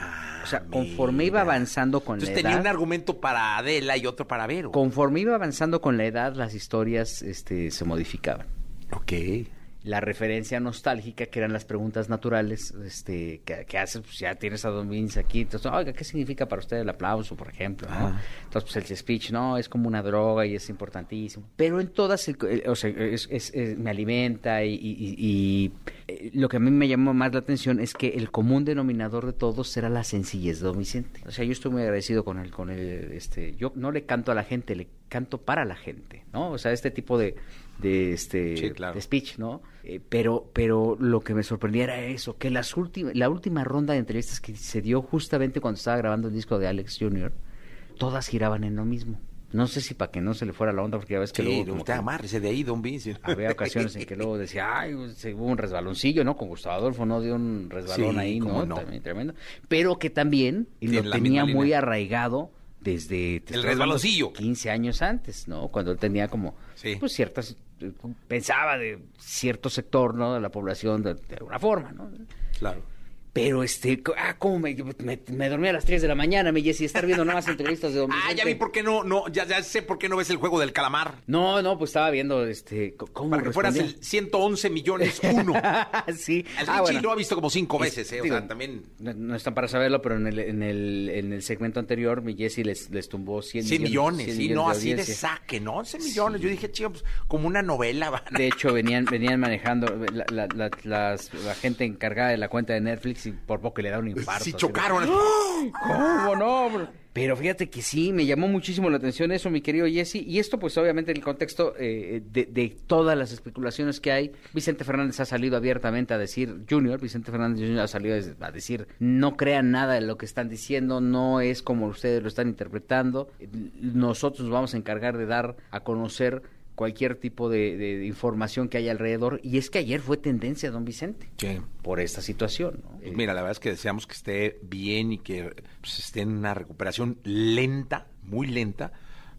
o sea, conforme iba Ah, avanzando con Entonces la tenía edad, un argumento para Adela y otro para Vero. conforme iba avanzando con la edad, las historias este, se modificaban. Ok. la referencia nostálgica, que eran las preguntas naturales, este, que, que haces, pues ya tienes a Don Vince aquí, entonces, oiga, ¿qué significa para usted el aplauso, por ejemplo? ¿no? Ah. Entonces, pues el speech, no, es como una droga y es importantísimo. Pero en todas, el- o sea, es- es- es- me alimenta y, y- y- y, eh, lo que a mí me llamó más la atención es que el común denominador de todos será la sencillez de Don Vicente. O sea, yo estoy muy agradecido con él, con él, este, yo no le canto a la gente, le canto para la gente, ¿no? O sea, este tipo de, de este Sí, claro. de speech, ¿no? Eh, pero, pero lo que me sorprendía era eso, que las últimas, la última ronda de entrevistas que se dio justamente cuando estaba grabando el disco de Alex Jr., todas giraban en lo mismo. No sé si para que no se le fuera la onda, porque ya ves que Sí, luego como usted que amárrese de ahí, Don Vince. había <laughs> ocasiones en que luego decía, ay, se hubo un resbaloncillo, ¿no? Con Gustavo Adolfo, ¿no? Dio un resbalón Sí, ahí, ¿no? no. También tremendo. Pero que también Tiene lo tenía muy línea. arraigado desde... El resbaloncillo. 15 años antes, ¿no? Cuando él tenía como, Sí. pues ciertas, pensaba de cierto sector, ¿no? De la población de, de alguna forma, ¿no? Claro. Pero este, ah, cómo me, me, me dormí a las 3 de la mañana, me Jessy, estar viendo nuevas entrevistas de Don <laughs> Ah, ya vi por qué no, no, ya, ya sé por qué no ves el juego del calamar. No, no, pues estaba viendo, este, cómo Para que fueras el 111 millones <laughs> uno. sí. El Ah, bueno. lo ha visto como cinco veces, ¿eh? O digo, sea, también No, no están para saberlo, pero en el, en el, en el segmento anterior, mi Jesse les, les tumbó 100, 100 millones, 100 sí, millones no, de así de saque, ¿no? 11 millones. Yo dije, chico, pues como una novela. a- De hecho, <laughs> venían, venían manejando la, la, la- las- la gente encargada de la cuenta de Netflix por poco le da un infarto. Sí, así de- chocaron. ¿Cómo no? Pero fíjate que sí, me llamó muchísimo la atención eso, mi querido Jesse. Y esto, pues obviamente, en el contexto eh, de, de todas las especulaciones que hay, Vicente Fernández ha salido abiertamente a decir, Junior, Vicente Fernández Junior ha salido a decir, no crean nada de lo que están diciendo, no es como ustedes lo están interpretando. Nosotros nos vamos a encargar de dar a conocer cualquier tipo de, de- de información que haya alrededor. Y es que ayer fue tendencia, don Vicente, Sí. por esta situación. ¿no? Pues mira, la verdad es que deseamos que esté bien y que pues, esté en una recuperación lenta, muy lenta,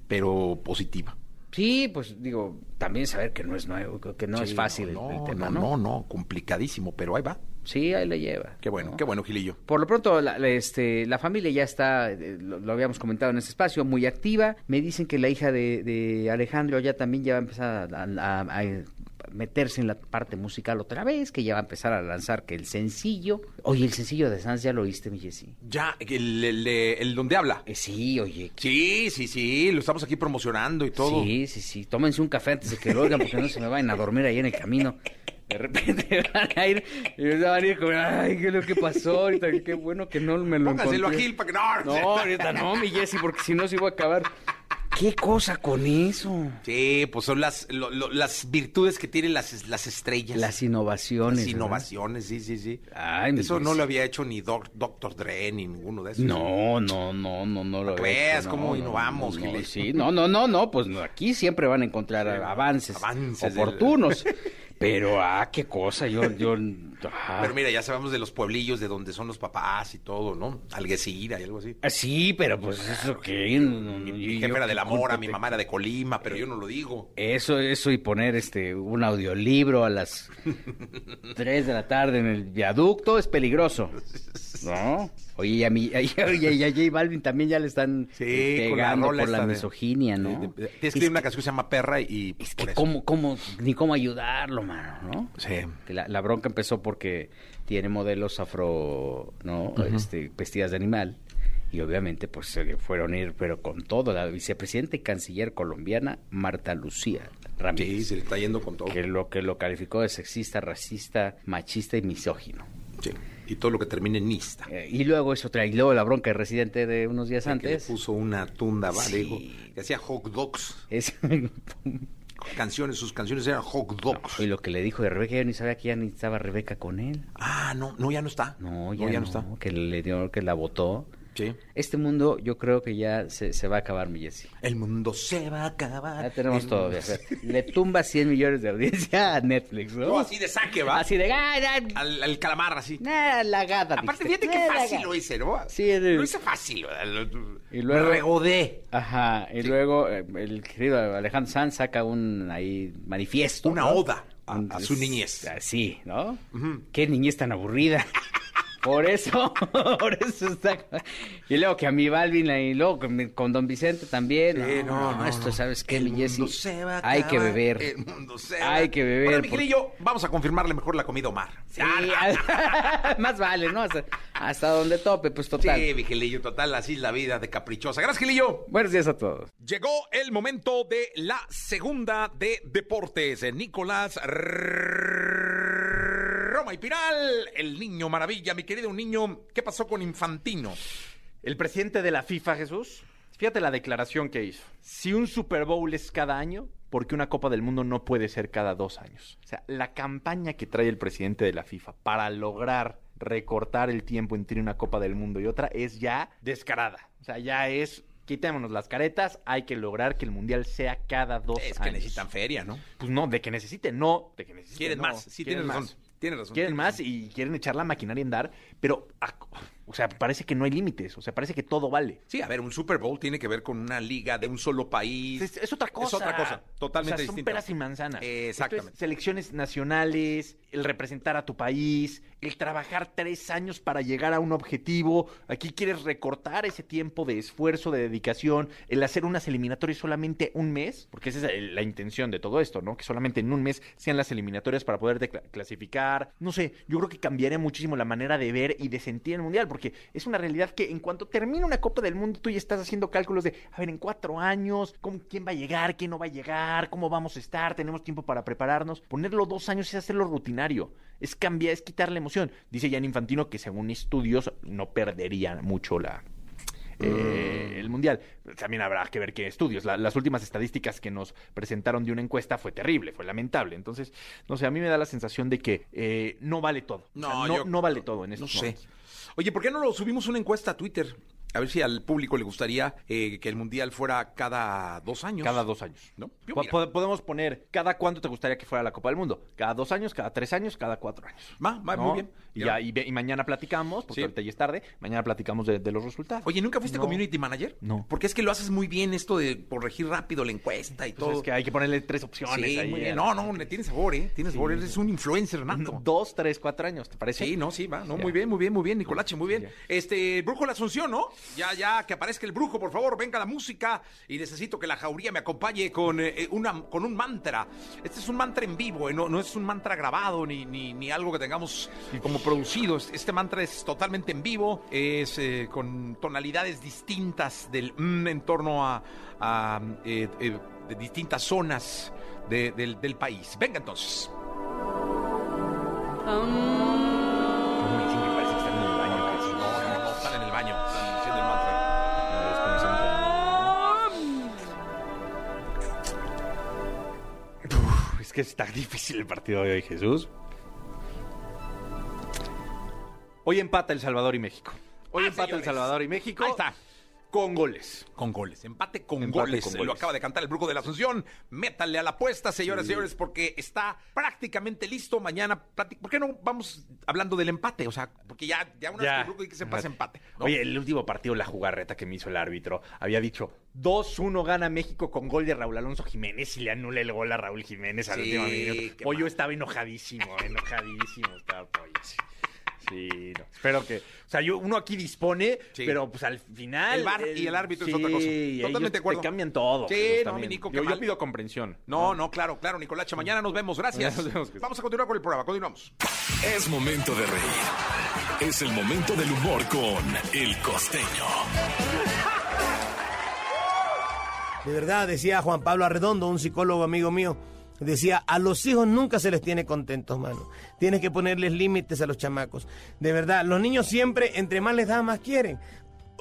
pero positiva. Sí, pues digo, también saber que no es nuevo, que no es fácil el- no, el, tema, ¿no? no, no, complicadísimo, pero ahí va. Sí, ahí le lleva. Qué bueno, ¿no? qué bueno, Gilillo. Por lo pronto, la, la- este, la familia ya está, eh, lo, lo habíamos comentado en este espacio, muy activa. Me dicen que la hija de, de Alejandro ya también ya va a empezar a, a- a- meterse en la parte musical otra vez, que ya va a empezar a lanzar que el sencillo. Oye, el sencillo de Sans ya lo oíste, mi Jessy. Ya, el, el, el- el donde habla. Eh, sí, oye. Sí, sí, sí, lo estamos aquí promocionando y todo. Sí, sí, sí. Tómense un café antes de que lo oigan porque no se me vayan a dormir ahí en el camino. De repente <laughs> van a ir y van a ir como, ay, ¿qué es lo que pasó ahorita? Qué bueno que no me lo Póngaselo a encontré. Gil para que no. No, <laughs> ahorita no, mi Jessy, porque si no se iba a acabar. ¿Qué cosa con eso? Sí, pues son las, lo- lo- las virtudes que tienen las, las estrellas. Las innovaciones. Las ¿verdad? innovaciones, sí, sí, sí. Ay, mi Eso no Jessy. lo había hecho ni Doc- Dr. Dre ni ninguno de esos. No, no, no, no, no lo veas hecho, cómo no, innovamos, no, no. Sí, no, no, no, no, pues aquí siempre van a encontrar avances, avances del- oportunos. Pero, ah, qué cosa, yo, yo, Pero mira, ya sabemos de los pueblillos de donde son los papás y todo, ¿no? Alguecira y algo así. Ah, Sí, pero pues eso que... Mi, mi jefe era de la Mora, mi mamá era de Colima, pero yo no lo digo. Eso, eso y poner este un audiolibro a las <laughs> 3 de la tarde en el viaducto es peligroso. ¿No? Oye, y a, mí, a, <laughs> y a J Balvin también ya le están Sí, eh, la pegando rola por la misoginia, ¿no? de- de- Tienes que Es escribir una canción que se llama Perra y Es por que eso. cómo, cómo, ni cómo ayudarlo, mano, ¿no? Sí. Que La, la bronca empezó porque tiene modelos afro, ¿no? este, vestidas de animal. Y obviamente, pues se le fueron a ir, pero con todo. La vicepresidenta y canciller colombiana, Marta Lucía Sí, Ramírez. se le está yendo con todo. Que lo que lo calificó de sexista, racista, machista y misógino. Sí. Y todo lo que termine en nista. Eh, y luego eso trae, y luego la bronca del residente de unos días Que le antes. puso una tunda, ¿vale? Sí. Que hacía hot dogs. Es, <laughs> Canciones, sus canciones eran hot dogs. y lo que le dijo de Rebeca, yo ni sabía que ya ni estaba Rebeca con él. Ah, no, no, ya no está. No, ya, no, está. Que le dio, que la votó. Sí. Este mundo yo creo que ya se, se va a acabar, mi Jessy. El mundo se va a acabar. Ya tenemos El todo. Le tumba 100 millones de audiencia a Netflix, ¿no? No, así de saque, ¿va? Así de... ¡Ah, Al, al calamar, así. nah, lagada! Aparte, fíjate qué Nah, fácil lagada. lo hice, ¿no? Sí, de- Lo hice fácil. Lo- Y luego- Me regodé. Ajá, y luego eh, el querido Alejandro Sanz saca un ahí manifiesto. Una ¿no? oda a, su niñez. Así, ¿no? Ujú. Qué niñez tan aburrida. <laughs> Por eso, <laughs> por eso está. Y luego que a mi Balvin y luego con, Don Vicente también. Sí, no, no, no, esto, no. ¿sabes qué, El Jessy? mundo se va a Hay que beber. El mundo se va- Hay que beber. Bueno, porque- Miguelillo, vamos a confirmarle mejor la comida Omar. Sí, <laughs> más vale, ¿no? Hasta, hasta donde tope, pues total. Sí, Miguelillo, total, así es la vida de caprichosa. Gracias, Gilillo. Buenos días a todos. Llegó el momento de la segunda de deportes. Nicolás Roma y Piral, el niño maravilla, mi querido niño. ¿Qué pasó con Infantino? El presidente de la FIFA, Jesús, fíjate la declaración que hizo. Si un Super Bowl es cada año, ¿por qué una Copa del Mundo no puede ser cada dos años? O sea, la campaña que trae el presidente de la FIFA para lograr recortar el tiempo entre una Copa del Mundo y otra es ya descarada. O sea, ya es... Quitémonos las caretas, hay que lograr que el mundial sea cada dos Es años. que necesitan feria, ¿no? Pues no, de que necesiten, no, de que necesiten. Quieren no. más, sí, Quieren más. razón. Tienes razón. Quieren más y quieren echar la maquinaria en dar, pero, o sea, parece que no hay límites, o sea, parece que todo vale. Sí, a ver, un Super Bowl tiene que ver con una liga de un solo país. Es, es otra cosa. Es otra cosa, totalmente o sea, son distinta. peras y manzanas. Exactamente. Es selecciones nacionales, el representar a tu país, el trabajar tres años para llegar a un objetivo. Aquí quieres recortar ese tiempo de esfuerzo, de dedicación, el hacer unas eliminatorias solamente un mes, porque esa es la intención de todo esto, ¿no? Que solamente en un mes sean las eliminatorias para poder clasificar. No sé, yo creo que cambiaría muchísimo la manera de ver y de sentir el mundial, porque es una realidad que en cuanto termina una Copa del Mundo, tú ya estás haciendo cálculos de, a ver, en cuatro años, ¿cómo, ¿quién va a llegar? ¿Quién no va a llegar? ¿Cómo vamos a estar? ¿Tenemos tiempo para prepararnos? Ponerlo dos años es hacerlo rutinario, es cambiar, es quitarle emoción. Dice Jan Infantino que según estudios no perdería mucho la, eh, el mundial. También habrá que ver qué estudios. La- las últimas estadísticas que nos presentaron de una encuesta fue terrible, fue lamentable. Entonces, no sé, a mí me da la sensación de que eh, no vale todo. O sea, No, no, yo- no vale todo en No estos sé. momentos. Oye, ¿por qué no lo subimos una encuesta a Twitter? A ver si al público le gustaría eh, que el mundial fuera cada dos años. Cada dos años. ¿No? Yo, Po- podemos poner cada cuánto te gustaría que fuera la Copa del Mundo. Cada dos años, cada tres años, cada cuatro años. Va, va, ¿No? muy bien. Y, ya, y, mañana platicamos, porque Sí. ahorita ya es tarde, mañana platicamos de, de los resultados. Oye, ¿nunca fuiste No. community manager? No. Porque es que lo haces muy bien esto de corregir rápido la encuesta y Pues todo. es que hay que ponerle tres opciones Sí, ahí. muy bien. No, no, le tienes sabor, ¿eh? Tienes Sí. sabor, eres un influencer nato. Dos, tres, cuatro años, ¿te parece? Sí, no, sí, va. No, Ya. muy bien, muy bien, muy bien, Nicolache, muy bien. Ya. Este, Brújula Asunción, ¿no? Ya, ya, que aparezca el brujo, por favor, venga la música y necesito que la jauría me acompañe con, eh, una, con un mantra. Este es un mantra en vivo, eh, no, no es un mantra grabado ni, ni, ni algo que tengamos como producido. Este mantra es totalmente en vivo, es eh, con tonalidades distintas del mm en torno a, eh, eh, de distintas zonas de- del, del país. Venga entonces. Que está difícil el partido de hoy, Jesús. Hoy empata El Salvador y México. Hoy Ah, empata El. Salvador y México. Ahí está. Con goles. Con goles, empate con Empate goles. con Lo goles. acaba de cantar el Brujo de la Asunción. Métanle a la apuesta, señoras y señores, porque está prácticamente listo. Mañana, ¿por qué no vamos hablando del empate? O sea, porque ya, ya una vez que el Brujo dice que se pasa empate. ¿no? Oye, el último partido, la jugarreta que me hizo el árbitro, había dicho 2-1 gana México con gol de Raúl Alonso Jiménez y le anula el gol a Raúl Jiménez al Sí, último minuto. Pollo mal. estaba enojadísimo, enojadísimo estaba Pollo. Sí, Sí, no. Espero que. O sea, yo, uno aquí dispone, Sí. pero pues al final. El VAR y el árbitro es otra cosa. Totalmente ellos de acuerdo. te cambian todo. Sí, no, mi Nico, yo, yo pido comprensión. No, no, claro, claro, Nicolacha. Mañana nos vemos. Gracias. Nos vemos. Vamos a continuar con el programa. Continuamos. Es momento de reír. Es el momento del humor con El Costeño. De verdad, decía Juan Pablo Arredondo, un psicólogo amigo mío, decía, a los hijos nunca se les tiene contentos, mano. Tienes que ponerles límites a los chamacos. De verdad, los niños siempre, entre más les da, más quieren.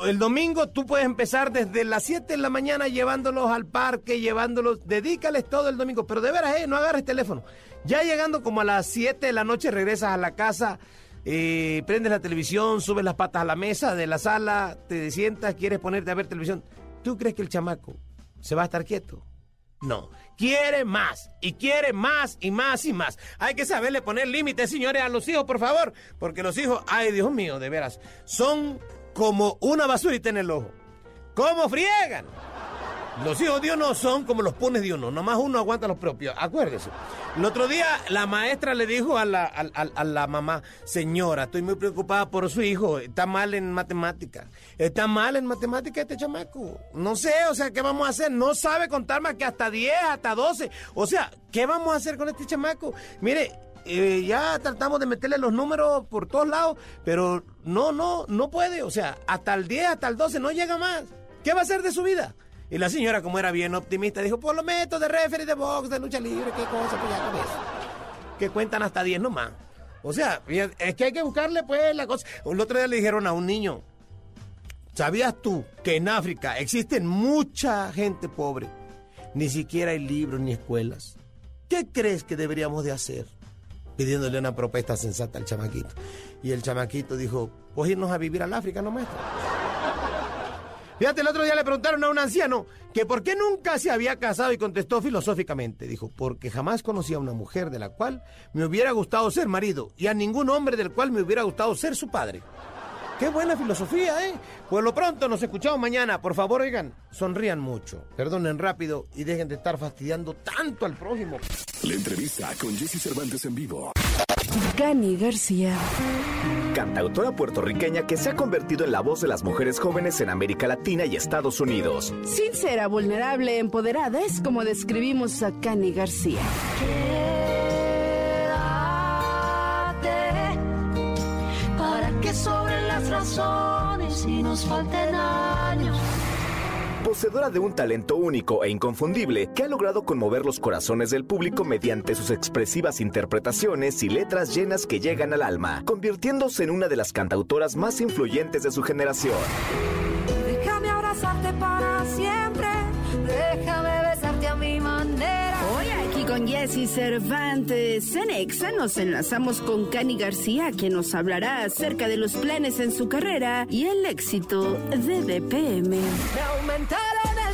El domingo tú puedes empezar desde las 7 de la mañana llevándolos al parque, llevándolos, dedícales todo el domingo, pero de veras, eh, no agarres teléfono. Ya llegando como a las 7 de la noche regresas a la casa, eh, prendes la televisión, subes las patas a la mesa de la sala, te sientas, quieres ponerte a ver televisión. ¿Tú crees que el chamaco se va a estar quieto? No, quiere más y quiere más y más y más. Hay que saberle poner límites, señores, a los hijos, por favor, porque los hijos, ay Dios mío, de veras, son como una basurita en el ojo. ¿Cómo friegan? Los hijos de uno son como los pones de uno, nomás uno aguanta los propios, acuérdese. El otro día la maestra le dijo a la, a- la mamá, señora, estoy muy preocupada por su hijo, está mal en matemática, está mal en matemática este chamaco. No sé, o sea, ¿qué vamos a hacer? No sabe contar más que hasta 10, hasta 12. O sea, ¿qué vamos a hacer con este chamaco? Mire, eh, ya tratamos de meterle los números por todos lados, pero no, no, no puede. O sea, hasta el 10, hasta el 12 no llega más. ¿Qué va a hacer de su vida? Y la señora, como era bien optimista, dijo, pues lo meto de referee, de box, de lucha libre, qué cosa, pues ya con eso. Que cuentan hasta 10 nomás. O sea, es que hay que buscarle pues la cosa. El otro día le dijeron a un niño, ¿sabías tú que en África existen mucha gente pobre? Ni siquiera hay libros ni escuelas. ¿Qué crees que deberíamos de hacer? Pidiéndole una propuesta sensata al chamaquito. Y el chamaquito dijo, pues irnos a vivir al África, ¿no, maestro? Fíjate, el otro día le preguntaron a un anciano que por qué nunca se había casado y contestó filosóficamente. Dijo, porque jamás conocí a una mujer de la cual me hubiera gustado ser marido y a ningún hombre del cual me hubiera gustado ser su padre. Qué buena filosofía, ¿eh? Pues lo pronto, nos escuchamos mañana. Por favor, oigan, sonrían mucho, perdonen rápido y dejen de estar fastidiando tanto al prójimo. La entrevista con Jesse Cervantes en vivo. Gani García. Cantautora puertorriqueña que se ha convertido en la voz de las mujeres jóvenes en América Latina y Estados Unidos. Sincera, vulnerable, empoderada, es como describimos a Cani García. para que sobren las razones y nos falten años. Poseedora de un talento único e inconfundible que ha logrado conmover los corazones del público mediante sus expresivas interpretaciones y letras llenas que llegan al alma, convirtiéndose en una de las cantautoras más influyentes de su generación. Jesse Cervantes en Exa nos enlazamos con Cani García, quien nos hablará acerca de los planes en su carrera y el éxito de DPM. Me aumentaron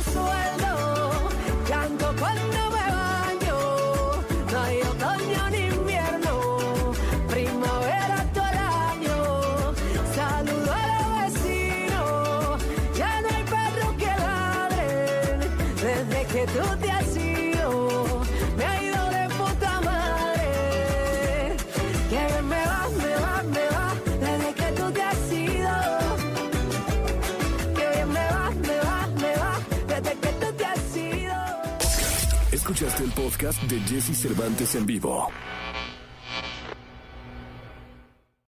Escuchaste el podcast de Jesse Cervantes en vivo.